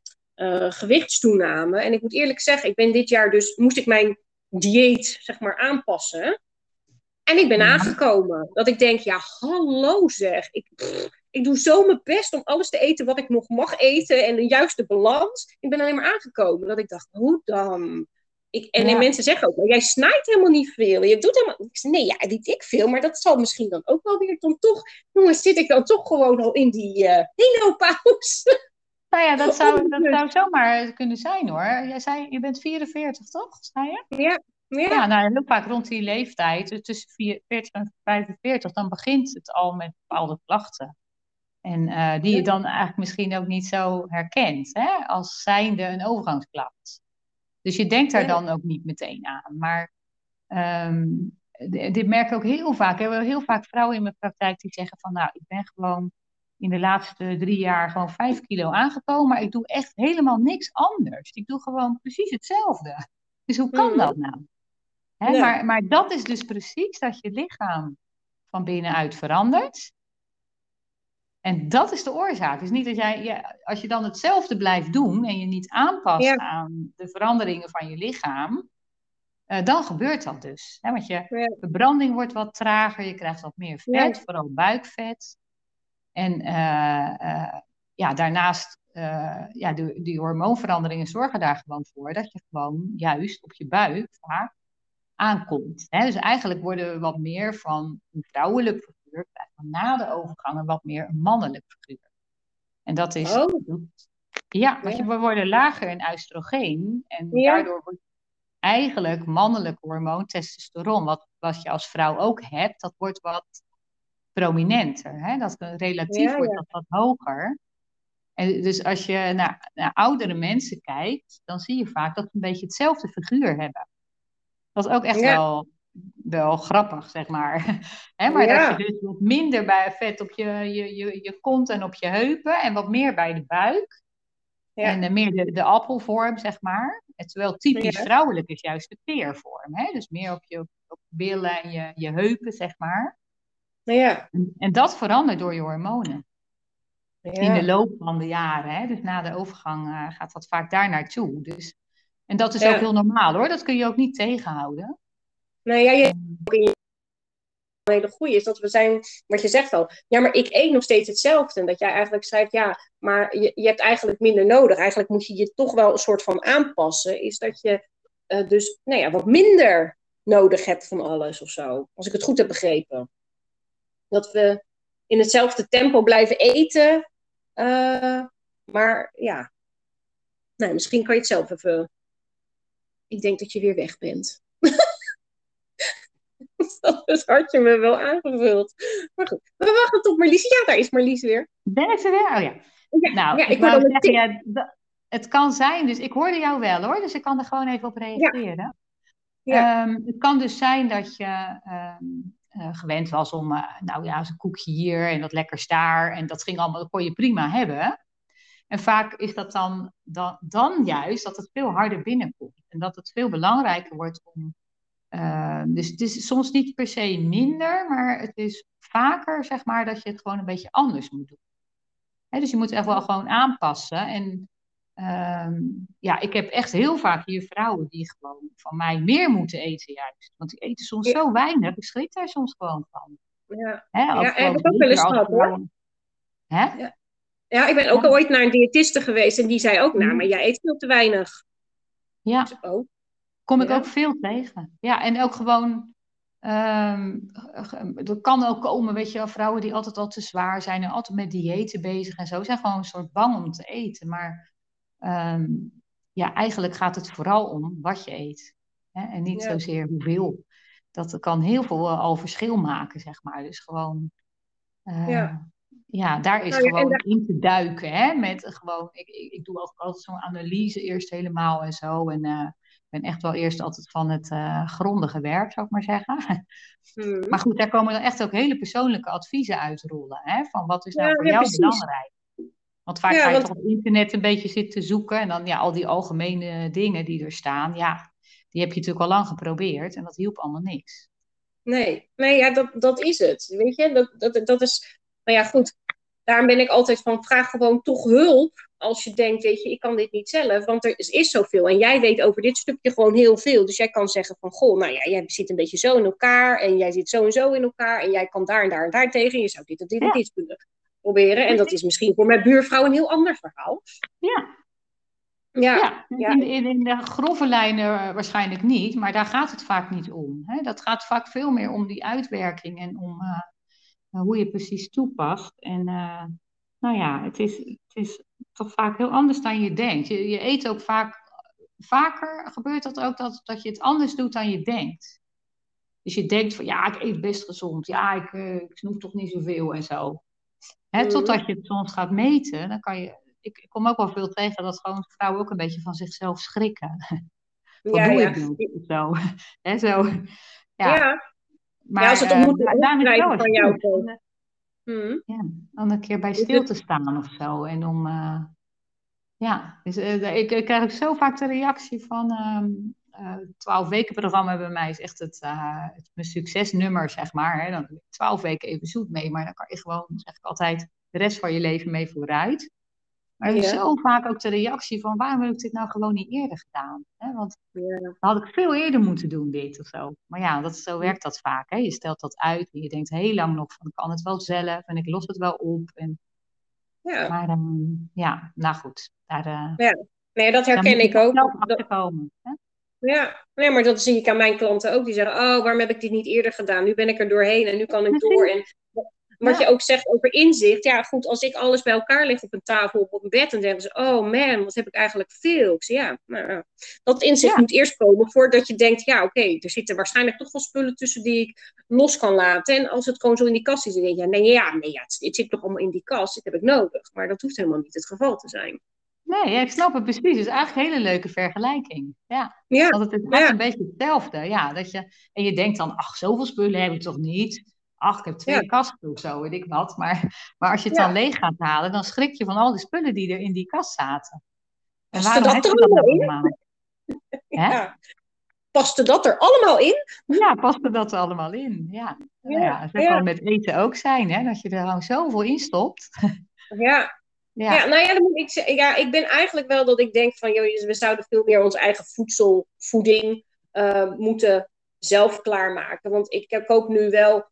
gewichtstoename. En ik moet eerlijk zeggen, ik ben dit jaar dus, moest ik mijn dieet zeg maar aanpassen. En ik ben ja. aangekomen. Dat ik denk, ja, hallo zeg. Ik, pff, ik doe zo mijn best om alles te eten wat ik nog mag eten en de juiste balans. Ik ben alleen maar aangekomen dat ik dacht, hoe dan? Ik, en, ja. mensen zeggen ook, jij snijdt helemaal niet veel. Je doet helemaal... Ik zei, nee, ja, niet ik veel, maar dat zal misschien dan ook wel weer dan toch... Jongens, zit ik dan toch gewoon al in die uh, menopauze? Nou ja, dat zou, dat zou zomaar kunnen zijn hoor. Jij zei, je bent 44 toch? Zei je? Ja. Ja. ja, nou heel vaak rond die leeftijd, dus tussen 40 en 45, dan begint het al met bepaalde klachten. En uh, die je dan eigenlijk misschien ook niet zo herkent, hè, als zijnde een overgangsklacht. Dus je denkt daar dan ook niet meteen aan. Maar um, dit merk ik ook heel vaak. Ik heb heel vaak vrouwen in mijn praktijk die zeggen van, nou, ik ben gewoon in de laatste drie jaar gewoon vijf kilo aangekomen, maar ik doe echt helemaal niks anders. Ik doe gewoon precies hetzelfde. Dus hoe kan mm. dat nou? Hè, ja. maar, maar dat is dus precies dat je lichaam van binnenuit verandert. En dat is de oorzaak. Is niet dat jij, ja, als je dan hetzelfde blijft doen en je niet aanpast ja. aan de veranderingen van je lichaam, uh, dan gebeurt dat dus. Hè? Want je ja. verbranding wordt wat trager, je krijgt wat meer vet, vooral buikvet. En uh, uh, ja, daarnaast, ja, die, die hormoonveranderingen zorgen daar gewoon voor dat je gewoon juist op je buik vaak aankomt. Hè? Dus eigenlijk worden we wat meer van een vrouwelijk figuur, na de overgang een wat meer een mannelijk figuur. En dat is. Oh. Ja, want je, we worden lager in oestrogeen. En ja. daardoor wordt eigenlijk mannelijk hormoon testosteron, wat, wat je als vrouw ook hebt, dat wordt wat prominenter. Hè? Dat relatief ja, wordt dat wat hoger. En dus als je naar, naar oudere mensen kijkt, dan zie je vaak dat ze een beetje hetzelfde figuur hebben. Dat is ook echt wel, wel grappig, zeg maar. maar dat je dus wat minder bij vet op je, je, je, je kont en op je heupen en wat meer bij de buik. En uh, meer de, de appelvorm, zeg maar. terwijl typisch vrouwelijk is juist de peervorm. Hè? Dus meer op je, op billen en je, je heupen, zeg maar. Ja. En, en dat verandert door je hormonen. In de loop van de jaren. Hè? Dus na de overgang uh, gaat dat vaak daar naartoe. Dus, en dat is ook heel normaal hoor. Dat kun je ook niet tegenhouden. Nou ja, je, een hele goede is dat we zijn, wat je zegt al, ja, maar ik eet nog steeds hetzelfde. En dat jij eigenlijk schrijft, ja, maar je, je hebt eigenlijk minder nodig. Eigenlijk moet je je toch wel een soort van aanpassen. Is dat je uh, dus, nou ja, wat minder nodig hebt van alles of zo. Als ik het goed heb begrepen. Dat we in hetzelfde tempo blijven eten. Uh, maar ja, nou, misschien kan je het zelf even. Ik denk dat je weer weg bent. dat is hartje me wel aangevuld. Maar goed, we wachten tot Marlies. Ja, daar is Marlies weer. Ben ik er weer? Oh ja. ja nou, ja, ik, wil wou zeggen, ja, het kan zijn, dus ik hoorde jou wel hoor, dus ik kan er gewoon even op reageren. Ja. Um, het kan dus zijn dat je um, uh, gewend was om, uh, nou ja, een koekje hier en dat lekkers daar. En dat ging allemaal, dat kon je prima hebben. En vaak is dat dan, dan, dan juist dat het veel harder binnenkomt. En dat het veel belangrijker wordt om. Uh, dus het is soms niet per se minder, maar het is vaker, zeg maar, dat je het gewoon een beetje anders moet doen. Dus je moet echt wel gewoon aanpassen. En Um, ja, ik heb echt heel vaak hier vrouwen die gewoon van mij meer moeten eten juist. Want die eten soms zo weinig, ik schrik daar soms gewoon van. Ja, Hè, ja en dat ook wel eens gehad hoor. Hè? Ja. ja. ik ben ook ooit naar een diëtiste geweest en die zei ook, nou, mm. maar jij eet veel te weinig. Ja, dus ook. kom ik ook veel tegen. Ja, en ook gewoon, um, dat kan ook komen, weet je vrouwen die altijd al te zwaar zijn en altijd met diëten bezig en zo, zijn gewoon een soort bang om te eten. Maar um, ja, eigenlijk gaat het vooral om wat je eet. Hè? En niet zozeer hoeveel. Dat kan heel veel eh, al verschil maken, zeg maar. Dus gewoon, uh, ja. ja. daar is nou gewoon in te duiken. Hè? Met gewoon, ik, ik, ik doe altijd, altijd zo'n analyse eerst helemaal en zo. En uh, ik ben echt wel eerst altijd van het grondige werk, zou ik maar zeggen. Hmm. Maar goed, daar komen dan echt ook hele persoonlijke adviezen uitrollen. Hè? Van wat is nou ja, voor jou precies. belangrijk? Want vaak ga je toch op internet een beetje zitten zoeken. En dan ja, al die algemene dingen die er staan. Ja, die heb je natuurlijk al lang geprobeerd. En dat hielp allemaal niks. Nee, nee ja, dat, dat is het. Weet je, dat, dat, dat is... Nou ja, goed. Daarom ben ik altijd van, vraag gewoon toch hulp. Als je denkt, weet je, ik kan dit niet zelf. Want er is, is zoveel. En jij weet over dit stukje gewoon heel veel. Dus jij kan zeggen van, goh, nou ja, jij zit een beetje zo in elkaar. En jij zit zo en zo in elkaar. En jij kan daar en daar en daar tegen. Je zou dit en dit en dit kunnen proberen. En dat is misschien voor mijn buurvrouw een heel ander verhaal. Ja. Ja, ja. In, in, in, de grove lijnen waarschijnlijk niet, maar daar gaat het vaak niet om. Hè? Dat gaat vaak veel meer om die uitwerking en om uh, hoe je precies toepast. En uh, nou ja, het is, het is toch vaak heel anders dan je denkt. Je, je eet ook vaak, vaker gebeurt dat ook dat, dat je het anders doet dan je denkt. Dus je denkt van ja, ik eet best gezond, ja, ik, uh, ik snoep toch niet zoveel en zo. Hè, totdat je het soms gaat meten, dan kan je. Ik, ik kom ook wel veel tegen dat gewoon vrouwen ook een beetje van zichzelf schrikken. Wat ja, doe ja. ik nu? Zo. Hè, zo. Ja. ja. Maar, ja, als het om moet uh, van jou hmm. Ja, dan een keer bij stil te staan of zo. En om, uh, ja, dus, uh, ik, ik krijg ook zo vaak de reactie van, um, uh, 12 weken programma bij mij is echt het, uh, het mijn succesnummer, zeg maar. Hè. Dan heb ik 12 weken even zoet mee, maar dan kan je gewoon, zeg ik altijd, de rest van je leven mee vooruit. Maar ja. zo vaak ook de reactie van waarom heb ik dit nou gewoon niet eerder gedaan? Hè? Want ja. dan had ik veel eerder moeten doen dit of zo. Maar ja, dat, zo werkt dat vaak. Hè? Je stelt dat uit en je denkt heel lang nog van ik kan het wel zelf en ik los het wel op. En... Ja. Maar um, ja, nou goed. Daar, uh, ja. Nee, dat herken ik ook. Dat, komen, hè? Ja, nee, maar dat zie ik aan mijn klanten ook. Die zeggen, oh, waarom heb ik dit niet eerder gedaan? Nu ben ik er doorheen en nu kan ik door. En wat je ook zegt over inzicht. Ja, goed, als ik alles bij elkaar leg op een tafel of op een bed, dan denken ze: Oh man, wat heb ik eigenlijk veel? Ik zeg, ja, nou, dat inzicht moet eerst komen voordat je denkt: Ja, oké, er zitten waarschijnlijk toch wel spullen tussen die ik los kan laten. En als het gewoon zo in die kast is, dan denk je: Nee, ja, nee, ja, het, zit toch allemaal in die kast, dit heb ik nodig. Maar dat hoeft helemaal niet het geval te zijn. Nee, ik snap het precies. Het is eigenlijk een hele leuke vergelijking. Ja, ja. want het is een beetje hetzelfde. Ja, dat je, en je denkt dan, ach, zoveel spullen heb ik toch niet? ach, ik heb twee ja. kasten of zo, weet ik wat. Maar, maar als je het dan leeg gaat halen, dan schrik je van al die spullen die er in die kast zaten. En waarom dat er allemaal in? Allemaal? Ja. Paste dat er allemaal in? Ja, paste dat er allemaal in. Ja, ja. ja dat kan met eten ook zijn, hè? dat je er gewoon zoveel in stopt. Ja, ja. ja, nou ja, dan moet ik, ja, ik ben eigenlijk wel dat ik denk van, joh, we zouden veel meer ons eigen voedsel, voeding uh, moeten zelf klaarmaken. Want ik koop nu wel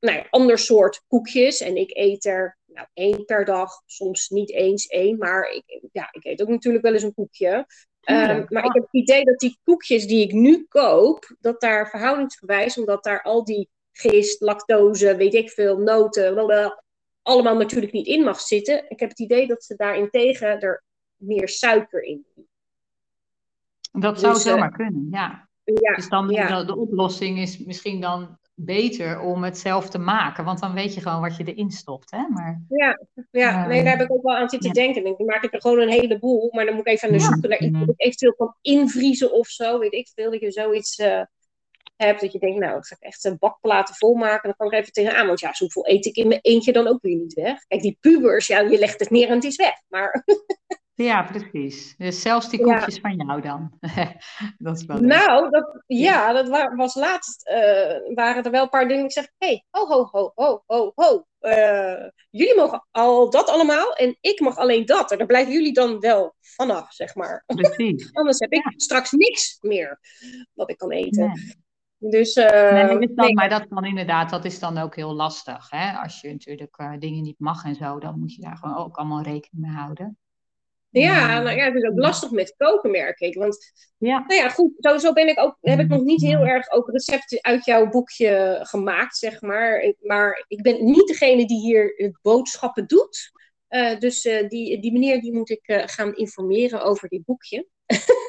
nou ja, ander soort koekjes. En ik eet er nou, één per dag, soms niet eens één. Maar ik, ja, ik eet ook natuurlijk wel eens een koekje. Ehm, maar ik heb het idee dat die koekjes die ik nu koop, dat daar verhoudingsgewijs, omdat daar al die gist, lactose, weet ik veel, noten, allemaal natuurlijk niet in mag zitten. Ik heb het idee dat ze daarentegen er meer suiker in doen. Dat zou dus, zomaar uh, kunnen, ja. ja. Dus dan ja. de oplossing is misschien dan beter om het zelf te maken. Want dan weet je gewoon wat je erin stopt. Hè? Maar, ja, ja. nee, daar heb ik ook wel aan zitten ja. denken. Dan maak ik er gewoon een heleboel. Maar dan moet ik even aan de zoeken naar iets dat ik eventueel kan invriezen of zo. Weet ik veel. Dat je zoiets uh, hebt. Dat je denkt, nou, ik ga echt een bakplaten volmaken. Dan kan ik even tegenaan. Want ja, zoveel eet ik in mijn eentje dan ook weer niet weg. Kijk, die pubers, ja, je legt het neer en het is weg. Maar Ja, precies. Dus zelfs die koekjes van jou dan. dat is wel nou, dat, ja, dat was laatst. Uh, waren er wel een paar dingen. Ik zeg: hé, hey, ho, ho, ho, ho, ho, ho. Uh, jullie mogen al dat allemaal en ik mag alleen dat. En daar blijven jullie dan wel vanaf, zeg maar. Precies. Anders heb ik straks niks meer wat ik kan eten. Nee. Dus, nee, dan, Maar dat kan inderdaad, dat is dan ook heel lastig. Hè? Als je natuurlijk dingen niet mag en zo, dan moet je daar gewoon ook allemaal rekening mee houden. Ja, nou ja, het is ook lastig met koken, merk ik. Want, ja. nou ja, goed, sowieso ben ik ook, heb ik nog niet heel erg ook recepten uit jouw boekje gemaakt, zeg maar. Maar ik ben niet degene die hier boodschappen doet. Uh, dus uh, die, die meneer die moet ik uh, gaan informeren over dit boekje.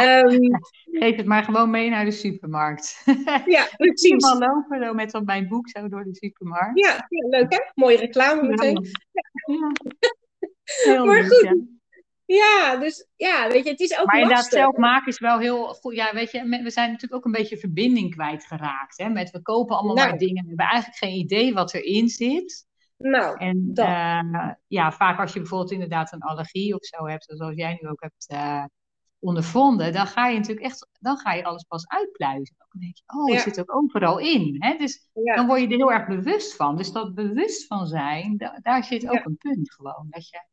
um, Geef het maar gewoon mee naar de supermarkt. ja, precies. Ik zie lopen zo met op mijn boek zo door de supermarkt. Ja, ja leuk hè? Mooie reclame meteen. Ja. Maar goed. Ja, dus ja, weet je, het is ook Maar inderdaad, zelf maken is wel heel goed. Ja, weet je, we zijn natuurlijk ook een beetje verbinding kwijtgeraakt. Hè? Met we kopen allemaal nou. maar dingen. We hebben eigenlijk geen idee wat erin zit. Nou, en uh, ja, vaak als je bijvoorbeeld inderdaad een allergie of zo hebt, zoals jij nu ook hebt uh, ondervonden, dan ga je natuurlijk echt, dan ga je alles pas uitpluizen. Dan denk je, oh, het zit ook overal in. Hè? Dus dan word je er heel erg bewust van. Dus dat bewust van zijn, daar zit ook een punt gewoon. Dat je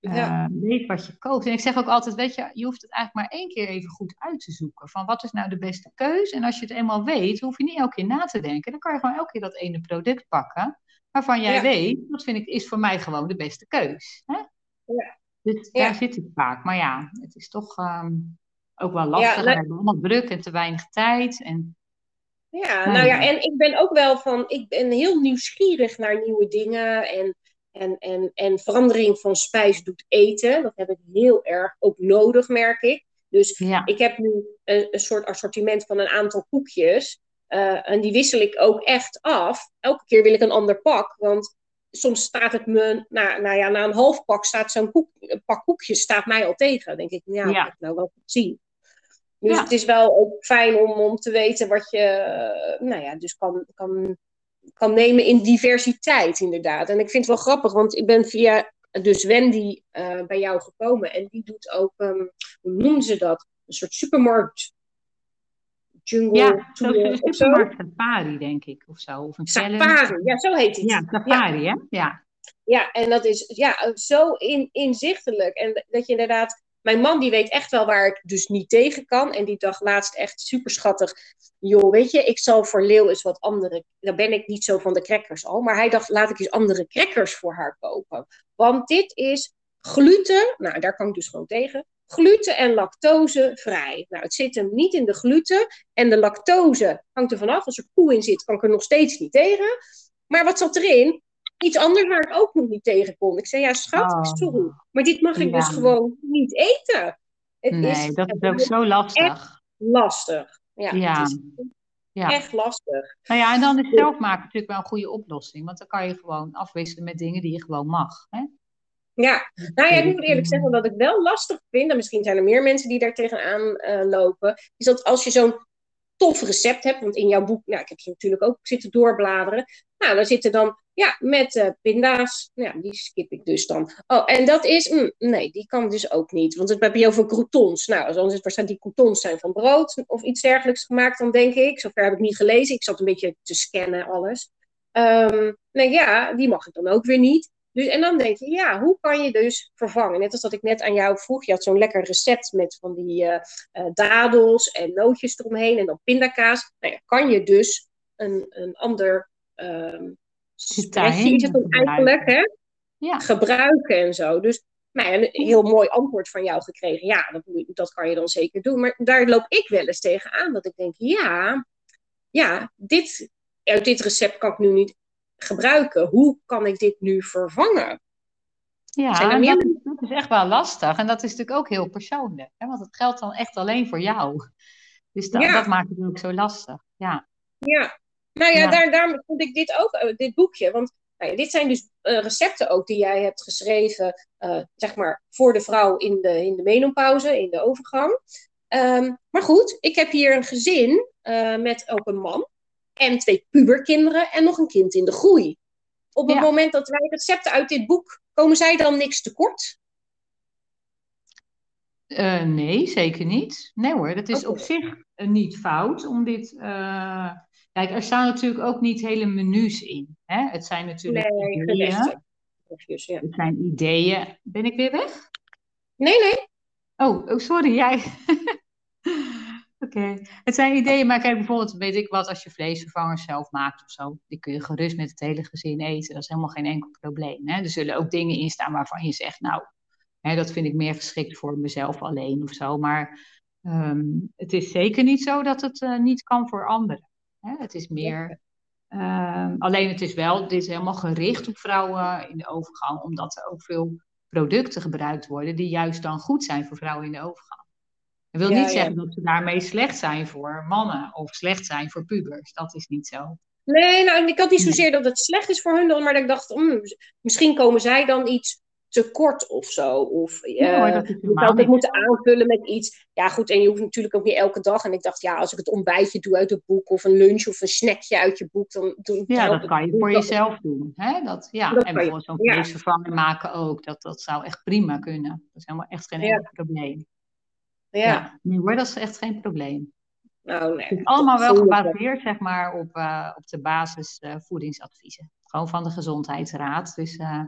ja. Eh, weet wat je koopt. En ik zeg ook altijd, weet je, je hoeft het eigenlijk maar één keer even goed uit te zoeken. Van wat is nou de beste keus? En als je het eenmaal weet, hoef je niet elke keer na te denken. Dan kan je gewoon elke keer dat ene product pakken. Waarvan jij weet, dat vind ik, is voor mij gewoon de beste keus. Hè? Ja. Dus daar zit het vaak. Maar ja, het is toch ehm, ook wel lastig. Ja, we hebben allemaal druk en te weinig tijd. En ja, nou ja, en ik ben ook wel van, ik ben heel nieuwsgierig naar nieuwe dingen. En en, en, en verandering van spijs doet eten. Dat heb ik heel erg ook nodig, merk ik. Dus ik heb nu een, een, soort assortiment van een aantal koekjes. Uh, en die wissel ik ook echt af. Elke keer wil ik een ander pak. Want soms staat het me, nou, nou ja, na een half pak staat zo'n koek, pak koekjes staat mij al tegen. Dan denk ik, ja, ja. ik nou wel goed zien. Dus het is wel ook fijn om, om te weten wat je, nou ja, dus kan, kan kan nemen in diversiteit, inderdaad. En ik vind het wel grappig, want ik ben via dus Wendy uh, bij jou gekomen. En die doet ook, um, hoe noemen ze dat? Een soort supermarkt. Jungle ja, supermarkt safari, denk ik, of zo. Of een safari, ja, zo heet het. Ja, safari, ja. hè? Ja. Ja, en dat is ja, zo in, inzichtelijk. En dat je inderdaad mijn man die weet echt wel waar ik dus niet tegen kan. En die dacht laatst echt super schattig. Joh, weet je, ik zal voor Leeuw eens wat andere. Dan ben ik niet zo van de crackers al. Maar hij dacht, laat ik eens andere crackers voor haar kopen. Want dit is gluten. Nou, daar kan ik dus gewoon tegen. Gluten en lactose vrij. Nou, het zit hem niet in de gluten. En de lactose hangt er vanaf. Als er koe in zit, kan ik er nog steeds niet tegen. Maar wat zat erin? Iets anders waar ik ook nog niet tegen kon. Ik zei, ja, schat, oh. sorry. Maar dit mag ik dus gewoon niet eten. Het nee, is, dat is ook zo lastig. lastig. Ja, ja. Het is ja. echt lastig. Nou ja, en dan is zelf maken natuurlijk wel een goede oplossing. Want dan kan je gewoon afwisselen met dingen die je gewoon mag. Hè? Ja, nou ja, ik moet eerlijk zeggen dat ik wel lastig vind, en misschien zijn er meer mensen die daar tegenaan uh, lopen, is dat als je zo'n tof recept hebt, want in jouw boek, nou, ik heb ze natuurlijk ook zitten doorbladeren, nou, daar zitten dan, ja, met uh, pinda's, nou, ja, die skip ik dus dan. Oh, en dat is, mm, nee, die kan dus ook niet, want het heb je over croutons. Nou, als het waarschijnlijk die croutons zijn van brood of iets dergelijks gemaakt, dan denk ik, zover heb ik niet gelezen, ik zat een beetje te scannen alles. Um, nee, ja, die mag ik dan ook weer niet. Dus, en dan denk je, ja, hoe kan je dus vervangen? Net als dat ik net aan jou vroeg, je had zo'n lekker recept met van die uh, dadels en nootjes eromheen en dan pindakaas. Nou ja, kan je dus een, een ander um, spreadje is het dan eigenlijk, hè? Ja. Gebruiken en zo. Dus nou ja, een heel mooi antwoord van jou gekregen. Ja, dat, dat kan je dan zeker doen. Maar daar loop ik wel eens tegenaan. Dat ik denk, ja, ja dit, uit dit recept kan ik nu niet gebruiken. Hoe kan ik dit nu vervangen? Ja, en dat, dat, is echt wel lastig. En dat is natuurlijk ook heel persoonlijk. Hè? Want het geldt dan echt alleen voor jou. Dus dat, dat maakt het ook zo lastig. Ja, ja. nou ja, Daar, daarom vond ik dit ook, eh, dit boekje. Want nou ja, dit zijn dus uh, recepten ook die jij hebt geschreven, uh, zeg maar, voor de vrouw in de, in de menopauze, in de overgang. Um, maar goed, ik heb hier een gezin uh, met ook een man en twee puberkinderen en nog een kind in de groei. Op het moment dat wij recepten uit dit boek, komen zij dan niks tekort? Uh, nee, zeker niet. Nee hoor, dat is op zich uh, niet fout om dit. Uh... Kijk, er staan natuurlijk ook niet hele menus in. Hè? Het zijn natuurlijk nee, ideeën. ja. Het zijn ideeën. Ben ik weer weg? Nee, nee. Oh, oh sorry, jij. Oké. Het zijn ideeën, maar kijk bijvoorbeeld, weet ik wat, als je vleesvervangers zelf maakt of zo, die kun je gerust met het hele gezin eten. Dat is helemaal geen enkel probleem. Hè? Er zullen ook dingen in staan waarvan je zegt, nou, hè, dat vind ik meer geschikt voor mezelf alleen of zo. Maar ehm, het is zeker niet zo dat het uh, niet kan voor anderen. Hè? Het is meer. Uh, alleen het is wel, dit is helemaal gericht op vrouwen in de overgang, omdat er ook veel producten gebruikt worden die juist dan goed zijn voor vrouwen in de overgang. Dat wil niet zeggen dat ze daarmee slecht zijn voor mannen of slecht zijn voor pubers. Dat is niet zo. Nee, nou, ik had niet zozeer dat het slecht is voor hun, maar dat ik dacht, mm, misschien komen zij dan iets tekort of zo. Of uh, ja, dat je het moeten aanvullen met iets. Ja, goed, en je hoeft natuurlijk ook niet elke dag. En ik dacht, ja, als ik het ontbijtje doe uit het boek, of een lunch of een snackje uit je boek, dan doe Ja, dat kan je voor jezelf doen. Hè? Dat, ja. en bijvoorbeeld zo'n vleesvervanger maken ook. Dat, dat zou echt prima kunnen. Dat is helemaal echt geen enkel probleem. Ja. ja. hoor, dat is echt geen probleem. Nou, nee, het is allemaal wel gebaseerd zeg maar, op, uh, op de basis uh, voedingsadviezen. Gewoon van de Gezondheidsraad. Dus uh,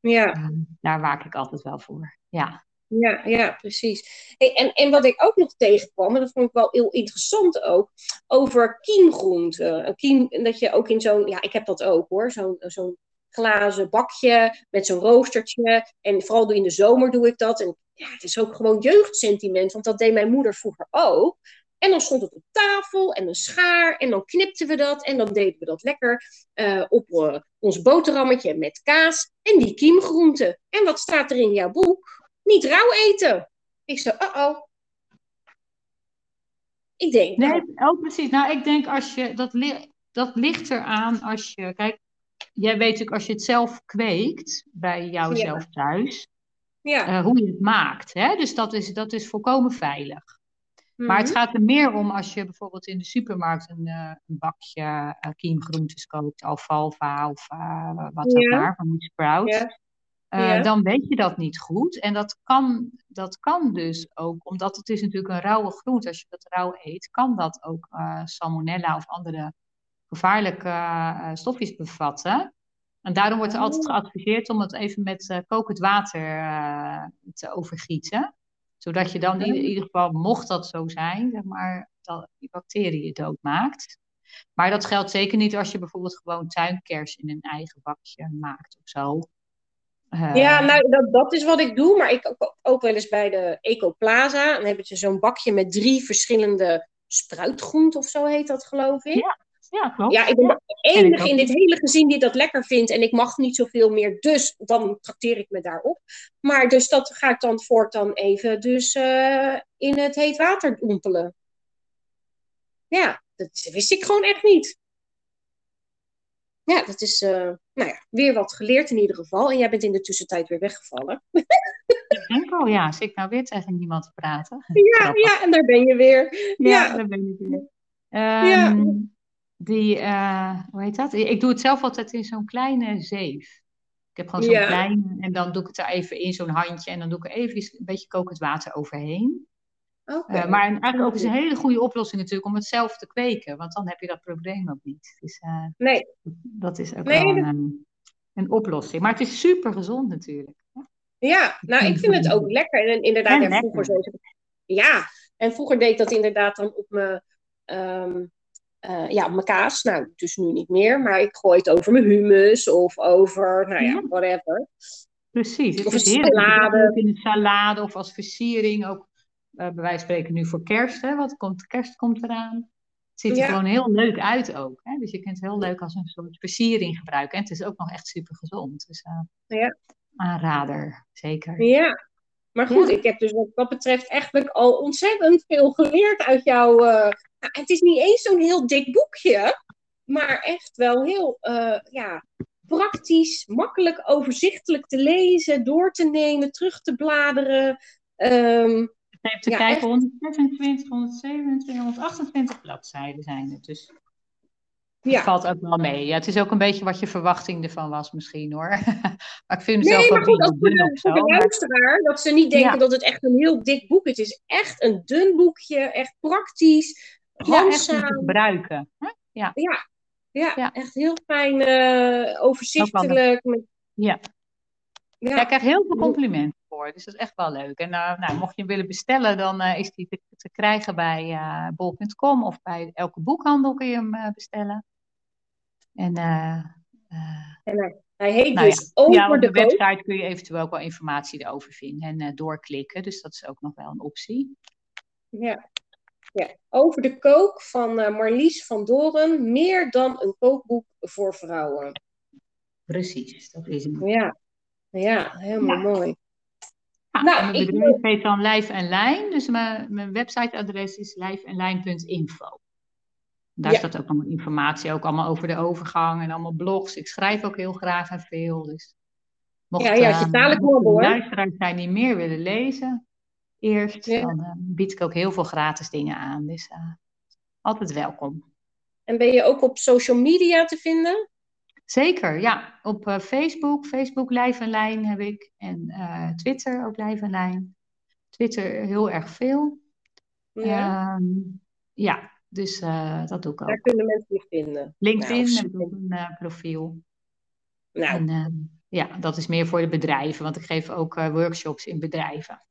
ja. daar waak ik altijd wel voor. Ja, ja, ja precies. Hey, en, en wat ik ook nog tegenkwam, en dat vond ik wel heel interessant ook, over kiemgroenten. Kiem, dat je ook in zo'n, ja, ik heb dat ook hoor, zo'n zo'n glazen bakje met zo'n roostertje. En vooral in de zomer doe ik dat. En ja, het is ook gewoon jeugdsentiment, want dat deed mijn moeder vroeger ook. En dan stond het op tafel en een schaar en dan knipten we dat en dan deden we dat lekker uh, op uh, ons boterhammetje met kaas en die kiemgroenten. En wat staat er in jouw boek? Niet rauw eten. Ik zei, uh-oh. Ik denk... Nee, nou, oh, precies. Nou, ik denk als je... Dat, li dat ligt eraan als je... Kijk, jij weet natuurlijk als je het zelf kweekt bij jouzelf thuis ja. Uh, hoe je het maakt. Hè? Dus dat is, dat is volkomen veilig. Maar het mhm. gaat er meer om als je bijvoorbeeld in de supermarkt een, uh, een bakje uh, kiemgroentes koopt, alfalfa of wat dan ja. maar, van die sprouts. Ja. Dan weet je dat niet goed. En dat kan, dat kan dus ook, omdat het is natuurlijk een rauwe groente. Als je dat rauw eet, kan dat ook salmonella of andere gevaarlijke stofjes bevatten. En daarom wordt er altijd oh. geadviseerd om het even met uh, kokend water uh, te overgieten. Zodat je dan in, ieder geval, mocht dat zo zijn, zeg maar, dat die bacteriën doodmaakt. Maar dat geldt zeker niet als je bijvoorbeeld gewoon tuinkers in een eigen bakje maakt of zo. Uh, ja, nou, dat, dat is wat ik doe. Maar ik ook, ook wel eens bij de Ecoplaza. Dan hebben ze zo'n bakje met drie verschillende spruitgroenten of zo heet dat, geloof ik. Ja. Ja, klopt. Ja, ik ben de enige in dit hele gezin die dat lekker vindt. En ik mag niet zoveel meer, dus dan trakteer ik me daarop. Maar dus dat ga ik dan voortaan even dus uh, in het heet water dompelen. Ja, dat wist ik gewoon echt niet. Ja, dat is uh, nou ja, weer wat geleerd in ieder geval. En jij bent in de tussentijd weer weggevallen. Enkel, ja. Zit ik nou weer tegen niemand te praten? Ja, ja, en daar ben je weer. Ja, ja. daar ben je weer. Um, ja. Die, uh, hoe heet dat? Ik doe het zelf altijd in zo'n kleine zeef. Ik heb gewoon zo'n ja. kleine en dan doe ik het er even in zo'n handje en dan doe ik er even een beetje kokend water overheen. Okay. Uh, maar eigenlijk ook is een hele goede oplossing natuurlijk om het zelf te kweken, want dan heb je dat probleem ook niet. Dus, uh, nee. Dat is ook nee, wel een, dat... een, oplossing. Maar het is super gezond natuurlijk. Ja, nou ik vind het ook lekker. En inderdaad, en vroeger zo. Ja, en vroeger deed ik dat inderdaad dan op mijn, um, uh, ja, op mijn kaas. Nou, dus nu niet meer. Maar ik gooi het over mijn hummus of over, nou ja, whatever. Precies. Het of is salade. in een salade of als versiering. Ook uh, bij wijze van spreken nu voor kerst. Hè, wat komt, kerst komt eraan. Het ziet er ja. gewoon heel leuk uit ook. Hè? Dus je kunt het heel leuk als een soort versiering gebruiken. En het is ook nog echt super gezond. Dus uh, ja. aanrader, zeker. Ja, maar goed, ja. ik heb dus wat dat betreft eigenlijk al ontzettend veel geleerd uit jouw. Uh, het is niet eens zo'n heel dik boekje, maar echt wel heel uh, ja, praktisch, makkelijk, overzichtelijk te lezen, door te nemen, terug te bladeren. Um, Even te ja, kijken, echt... 126, 127, 128 bladzijden zijn het. Dus dat ja. valt ook wel mee. Ja, het is ook een beetje wat je verwachting ervan was misschien hoor. maar ik vind het nee, zelf maar goed, ook voor de, voor de luisteraar, dat ze niet denken ja. dat het echt een heel dik boek is. Het is echt een dun boekje, echt praktisch, handzaam. Ja, gebruiken. Ja. Ja. Ja, ja, echt heel fijn, uh, overzichtelijk. Met... Ja. Ja. ik krijg heel veel complimenten voor, dus dat is echt wel leuk. En uh, nou, mocht je hem willen bestellen, dan uh, is die te, te krijgen bij bol.com of bij elke boekhandel kun je hem bestellen. En, en hij heet nou dus ja, over ja, op de, de website kun je eventueel ook wel informatie erover vinden en doorklikken. Dus dat is ook nog wel een optie. Ja, ja. over de kook van Marlies van Doren. Meer dan een kookboek voor vrouwen. Precies, dat is hem. Ja, ja helemaal ja. mooi. Ja, nou, mijn bedrijf ik... heet dan Lijf en Lijn. Dus mijn, mijn websiteadres is lijfenlijn.info. Daar ja. staat ook allemaal informatie, ook allemaal over de overgang en allemaal blogs. Ik schrijf ook heel graag en veel. Dus mocht, ja, ja, je dadelijk uh, hoor. luisteraars zijn die meer willen lezen, eerst, ja. dan uh, bied ik ook heel veel gratis dingen aan. Dus uh, altijd welkom. En ben je ook op social media te vinden? Zeker, ja. Op uh, Facebook, Facebook Lijf en Lijn heb ik. En Twitter ook Lijf en Lijn. Twitter heel erg veel. Ja, uh, ja dus dat doe ik ook. Daar kunnen mensen je vinden. LinkedIn nou, heb ik ook een profiel. Nou. En, ehm, ja, dat is meer voor de bedrijven, want ik geef ook workshops in bedrijven.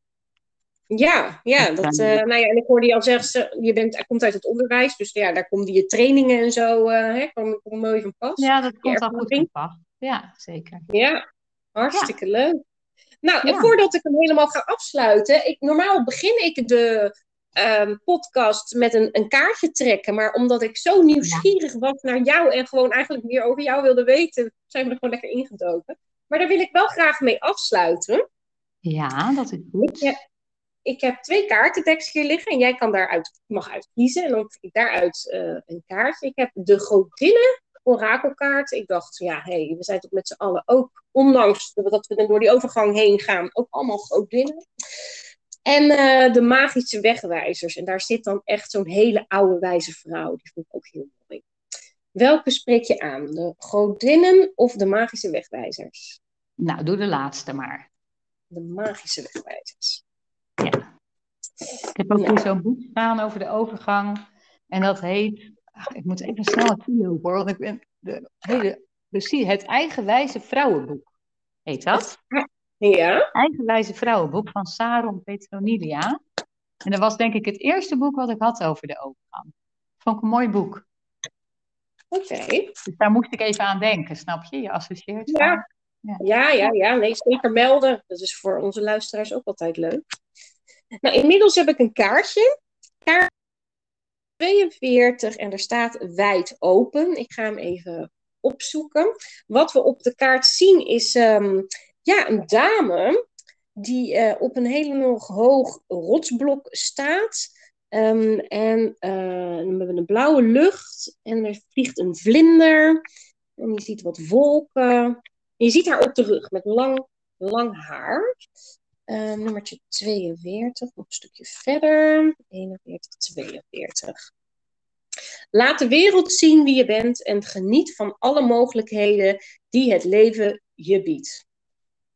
Ja, ja, dat, uh, nou ja, en ik hoorde je al zeggen, je bent, komt uit het onderwijs, dus ja, daar komen je trainingen en zo, uh, hè, kom mooi van pas. Ja, dat komt al goed van pas. Ja, zeker. Ja, hartstikke ja. leuk. Nou, ja. voordat ik hem helemaal ga afsluiten, ik, normaal begin ik de um, podcast met een, een kaartje trekken, maar omdat ik zo nieuwsgierig was naar jou en gewoon eigenlijk meer over jou wilde weten, zijn we er gewoon lekker ingedoken. Maar daar wil ik wel graag mee afsluiten. Ja, dat is goed. Ik, ik heb twee kaartendeks hier liggen en jij kan daaruit, mag uitkiezen. En dan trek ik daaruit uh, een kaartje. Ik heb de Godinnen orakelkaart. Ik dacht, ja, hey, we zijn toch met z'n allen ook, ondanks dat we door die overgang heen gaan, ook allemaal godinnen. En uh, de magische wegwijzers. En daar zit dan echt zo'n hele oude wijze vrouw. Die vond ik ook heel mooi. Welke spreek je aan? De godinnen of de magische wegwijzers? Nou, doe de laatste maar. De magische wegwijzers. Ja. Ik heb ook hier zo'n boek staan over de overgang. En dat heet. Ach, ik moet even snel het video hoor, want ik ben de hele. Precies, het Eigenwijze Vrouwenboek. Heet dat? Ja. Eigenwijze Vrouwenboek van Saron Petronilia. En dat was denk ik het eerste boek wat ik had over de overgang. Vond ik een mooi boek. Oké. Okay. Dus daar moest ik even aan denken, snap je? Je associeert. Ja. Ja. ja, ja, ja. Nee, zeker melden. Dat is voor onze luisteraars ook altijd leuk. Nou, inmiddels heb ik een kaartje. Kaart 42 en er staat wijd open. Ik ga hem even opzoeken. Wat we op de kaart zien is ehm, ja, een dame die uh, op een hele nog hoog rotsblok staat. Um, en uh, we hebben een blauwe lucht en er vliegt een vlinder. En je ziet wat wolken. En je ziet haar op de rug met lang, lang haar. Uh, nummertje 42, nog een stukje verder. 41, 42. Laat de wereld zien wie je bent en geniet van alle mogelijkheden die het leven je biedt.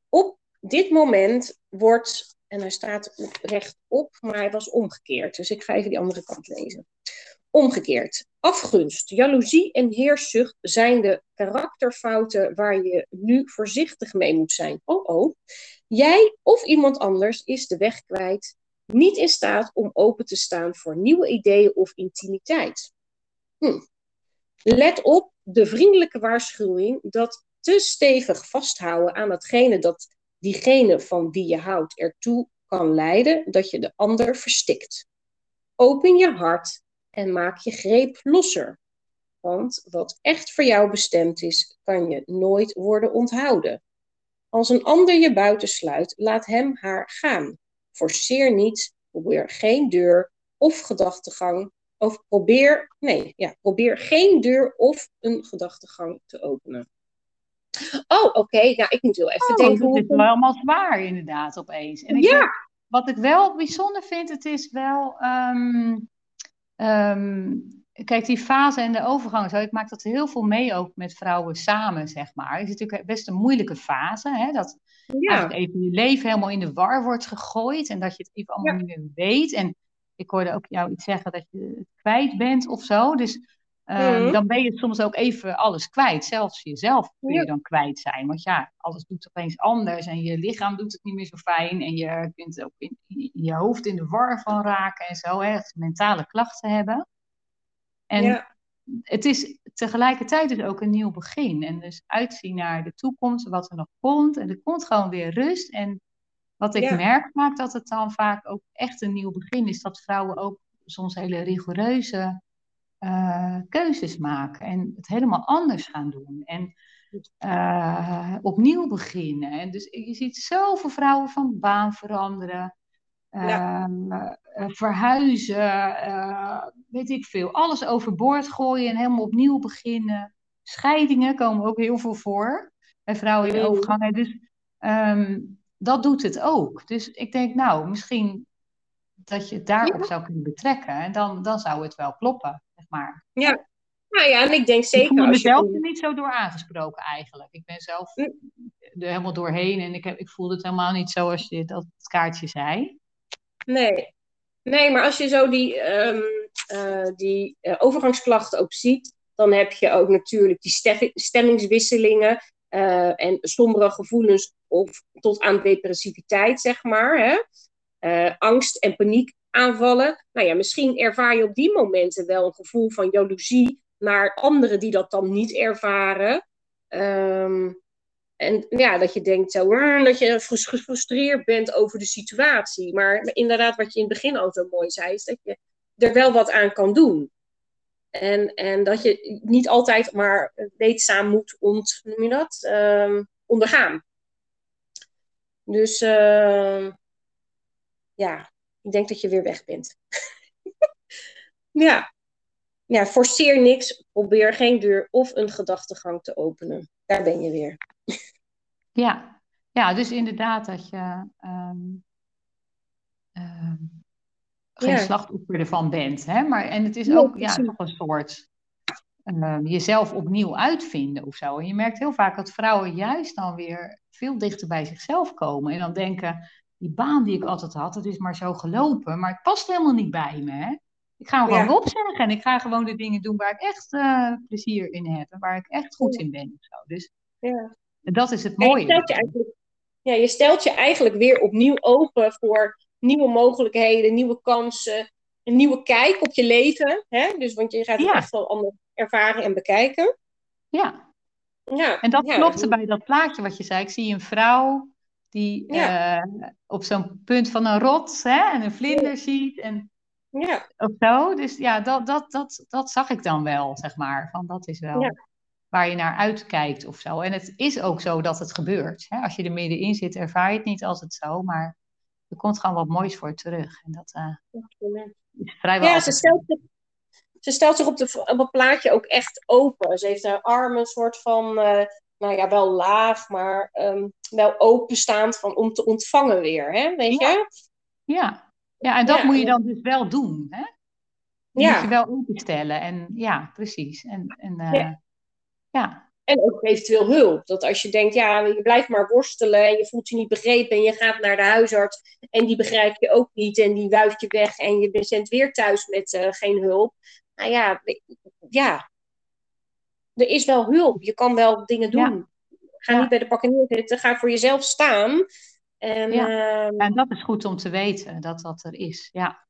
Op dit moment wordt, en hij staat rechtop, maar hij was omgekeerd. Dus ik ga even die andere kant lezen. Omgekeerd. Afgunst, jaloezie en heerszucht zijn de karakterfouten waar je nu voorzichtig mee moet zijn. Oh oh. Jij of iemand anders is de weg kwijt, niet in staat om open te staan voor nieuwe ideeën of intimiteit. Hm. Let op de vriendelijke waarschuwing dat te stevig vasthouden aan datgene dat diegene van wie je houdt ertoe kan leiden dat je de ander verstikt. Open je hart en maak je greep losser. Want wat echt voor jou bestemd is, kan je nooit worden onthouden. Als een ander je buitensluit, laat hem haar gaan. Forceer niet, probeer geen deur of gedachtegang, of probeer, nee, ja, probeer geen deur of een gedachtegang te openen. Oh, oké. Nou, ik moet heel even oh, denken. Het is wel allemaal zwaar, inderdaad, opeens. En ik ja. wat ik wel bijzonder vind, het is wel. Um, um, kijk, die fase en de overgang zo. Ik maak dat heel veel mee ook met vrouwen samen, zeg maar. Het is natuurlijk best een moeilijke fase. Hè, dat ja. even je leven helemaal in de war wordt gegooid. En dat je het even allemaal niet meer weet. En ik hoorde ook jou iets zeggen dat je het kwijt bent of zo. Dus Ehm, dan ben je soms ook even alles kwijt. Zelfs jezelf kun je dan kwijt zijn. Want ja, alles doet opeens anders en je lichaam doet het niet meer zo fijn. En je kunt ook in, je hoofd in de war van raken en zo. Hè, mentale klachten hebben. En het is tegelijkertijd dus ook een nieuw begin. En dus uitzien naar de toekomst, wat er nog komt. En er komt gewoon weer rust. En wat ik merk maakt dat het dan vaak ook echt een nieuw begin is. Dat vrouwen ook soms hele rigoureuze uh, keuzes maken en het helemaal anders gaan doen. En uh, opnieuw beginnen. En dus je ziet zoveel vrouwen van baan veranderen, ja. uh, verhuizen, weet ik veel. Alles overboord gooien en helemaal opnieuw beginnen. Scheidingen komen ook heel veel voor bij vrouwen in de overgang. Dus um, dat doet het ook. Dus ik denk, nou, misschien dat je het daarop zou kunnen betrekken. En dan, dan zou het wel kloppen maar. Ja. Nou ja, en ik denk zeker. Ik voel mezelf er niet zo door aangesproken eigenlijk. Ik ben zelf er helemaal doorheen en ik, heb, ik voelde het helemaal niet zo als je dat kaartje zei. Nee, nee maar als je zo die, um, uh, die uh, overgangsklachten ook ziet, dan heb je ook natuurlijk die stemmingswisselingen uh, en sombere gevoelens of tot aan depressiviteit, zeg maar. Hè? Angst en paniek aanvallen. Nou ja, misschien ervaar je op die momenten wel een gevoel van jaloezie naar anderen die dat dan niet ervaren. Ehm, en ja, dat je denkt zo, dat je gefrustreerd bent over de situatie. Maar inderdaad, wat je in het begin al zo mooi zei, is dat je er wel wat aan kan doen. En, en dat je niet altijd maar leedzaam moet ont, noem je dat? Ehm, ondergaan. Dus uh, ja, ik denk dat je weer weg bent. ja. ja, forceer niks. Probeer geen deur of een gedachtegang te openen. Daar ben je weer. ja. ja, dus inderdaad dat je um, geen slachtoffer ervan bent. Hè? Maar, en het is ook ja, toch een soort um, jezelf opnieuw uitvinden of zo. En je merkt heel vaak dat vrouwen juist dan weer veel dichter bij zichzelf komen. En dan denken, die baan die ik altijd had, dat is maar zo gelopen, maar het past helemaal niet bij me. Hè? Ik ga hem gewoon ja. opzeggen en ik ga gewoon de dingen doen waar ik echt uh, plezier in heb en waar ik echt goed in ben. Of zo. Dus ja. dat is het mooie. Je stelt je, eigenlijk, ja, je stelt je eigenlijk weer opnieuw open voor nieuwe mogelijkheden, nieuwe kansen, een nieuwe kijk op je leven. Hè? Dus, want je gaat het echt wel anders ervaren en bekijken. Ja. ja. En dat klopte bij dat plaatje wat je zei. Ik zie een vrouw die uh, op zo'n punt van een rots hè, en een vlinder ziet. En Ja. Of zo. Dus ja, dat, dat, dat, dat zag ik dan wel, zeg maar. Van dat is wel waar je naar uitkijkt of zo. En het is ook zo dat het gebeurt. Hè? Als je er middenin zit, ervaar je het niet als het zo. Maar er komt gewoon wat moois voor terug. En dat uh, is vrijwel Ja, ze stelt, zich, ze stelt zich op, de, op het plaatje ook echt open. Ze heeft haar armen een soort van... Uh, nou ja, wel laag, maar um, wel openstaand van, om te ontvangen weer. Hè? Weet je? Ja, ja en dat moet je dan dus wel doen. Hè? ja. moet je wel openstellen. En ja, precies. En, en, uh, ja. ja. En ook eventueel hulp. Dat als je denkt, ja, je blijft maar worstelen en je voelt je niet begrepen en je gaat naar de huisarts en die begrijpt je ook niet en die wuift je weg en je bent weer thuis met uh, geen hulp. Nou ja, ja, er is wel hulp. Je kan wel dingen doen. Ga niet bij de pakken neerzitten. Ga voor jezelf staan. En, ja. Uh, en dat is goed om te weten dat dat er is. Ja,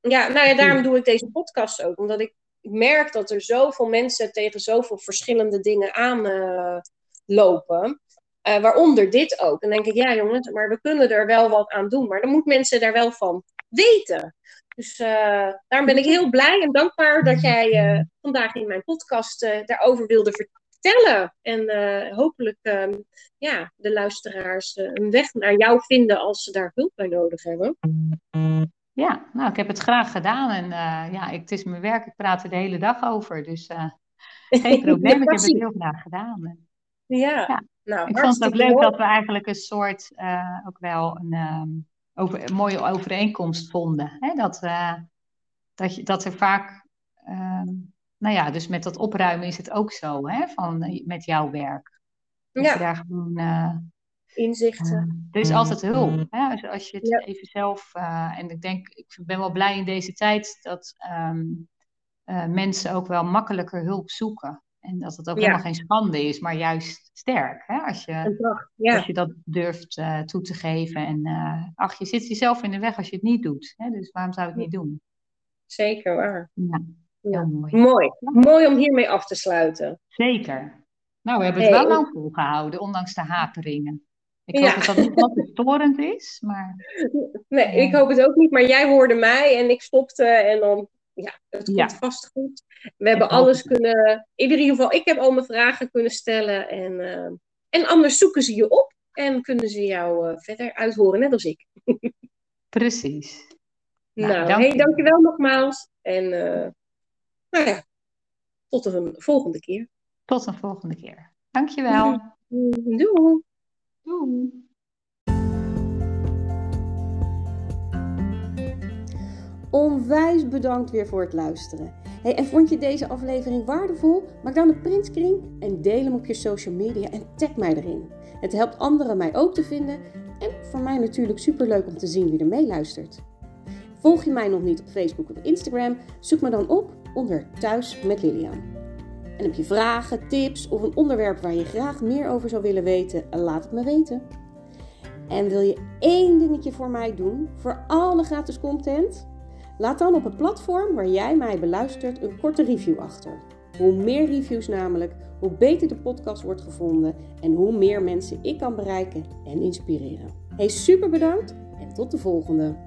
ja nou ja, daarom doe ik deze podcast ook. Omdat ik merk dat er zoveel mensen tegen zoveel verschillende dingen aanlopen. Uh, uh, waaronder dit ook. En dan denk ik, ja jongens, maar we kunnen er wel wat aan doen. Maar dan moeten mensen daar wel van weten. Dus uh, daarom ben ik heel blij en dankbaar dat jij uh, vandaag in mijn podcast uh, daarover wilde vertellen. En hopelijk ehm, ja, de luisteraars een weg naar jou vinden als ze daar hulp bij nodig hebben. Ja, nou, ik heb het graag gedaan. En ja, ik, het is mijn werk, ik praat er de hele dag over. Dus geen probleem, ik heb het heel graag gedaan. Ja, ja. Nou, ik vond het ook leuk dat we eigenlijk een soort, ook wel een... Um, over, een mooie overeenkomst vonden. Hè? Dat, uh, dat, je, dat er vaak, uh, nou ja, dus met dat opruimen is het ook zo, hè? Van, eh, met jouw werk. Dat ja. je daar gewoon... Uh, Inzichten. er is altijd hulp. Hè? Als, als je het ja. even zelf... en ik denk, ik ben wel blij in deze tijd dat um, mensen ook wel makkelijker hulp zoeken. En dat het ook ja. helemaal geen schande is, maar juist sterk. Hè? Als, je, ja. als je dat durft uh, toe te geven. En uh, ach, je zit jezelf in de weg als je het niet doet. Hè? Dus waarom zou je het niet doen? Zeker waar. Ja, heel mooi. Mooi. Mooi om hiermee af te sluiten. Zeker. Nou, we hebben het hey. wel lang volgehouden, ondanks de haperingen. Ik hoop dat dat niet altijd storend is, maar... Nee, ik hoop het ook niet. Maar jij hoorde mij en ik stopte en dan ja, het komt ja. vast goed. We hebben alles kunnen, in ieder geval, ik heb al mijn vragen kunnen stellen. En, uh, en anders zoeken ze je op en kunnen ze jou uh, verder uithoren, net als ik. Precies. Nou, nou dank hey, dankjewel nogmaals. En uh, nou ja, tot een volgende keer. Tot een volgende keer. Dankjewel. Doei. Doei. Onwijs bedankt weer voor het luisteren. Hey, en vond je deze aflevering waardevol? Maak dan een printscreen en deel hem op je social media en tag mij erin. Het helpt anderen mij ook te vinden en voor mij natuurlijk superleuk om te zien wie er meeluistert. Volg je mij nog niet op Facebook of Instagram? Zoek me dan op onder Thuis met Lilian. En heb je vragen, tips of een onderwerp waar je graag meer over zou willen weten? Laat het me weten. En wil je één dingetje voor mij doen voor alle gratis content? Laat dan op het platform waar jij mij beluistert een korte review achter. Hoe meer reviews namelijk, hoe beter de podcast wordt gevonden en hoe meer mensen ik kan bereiken en inspireren. Hey, super bedankt en tot de volgende!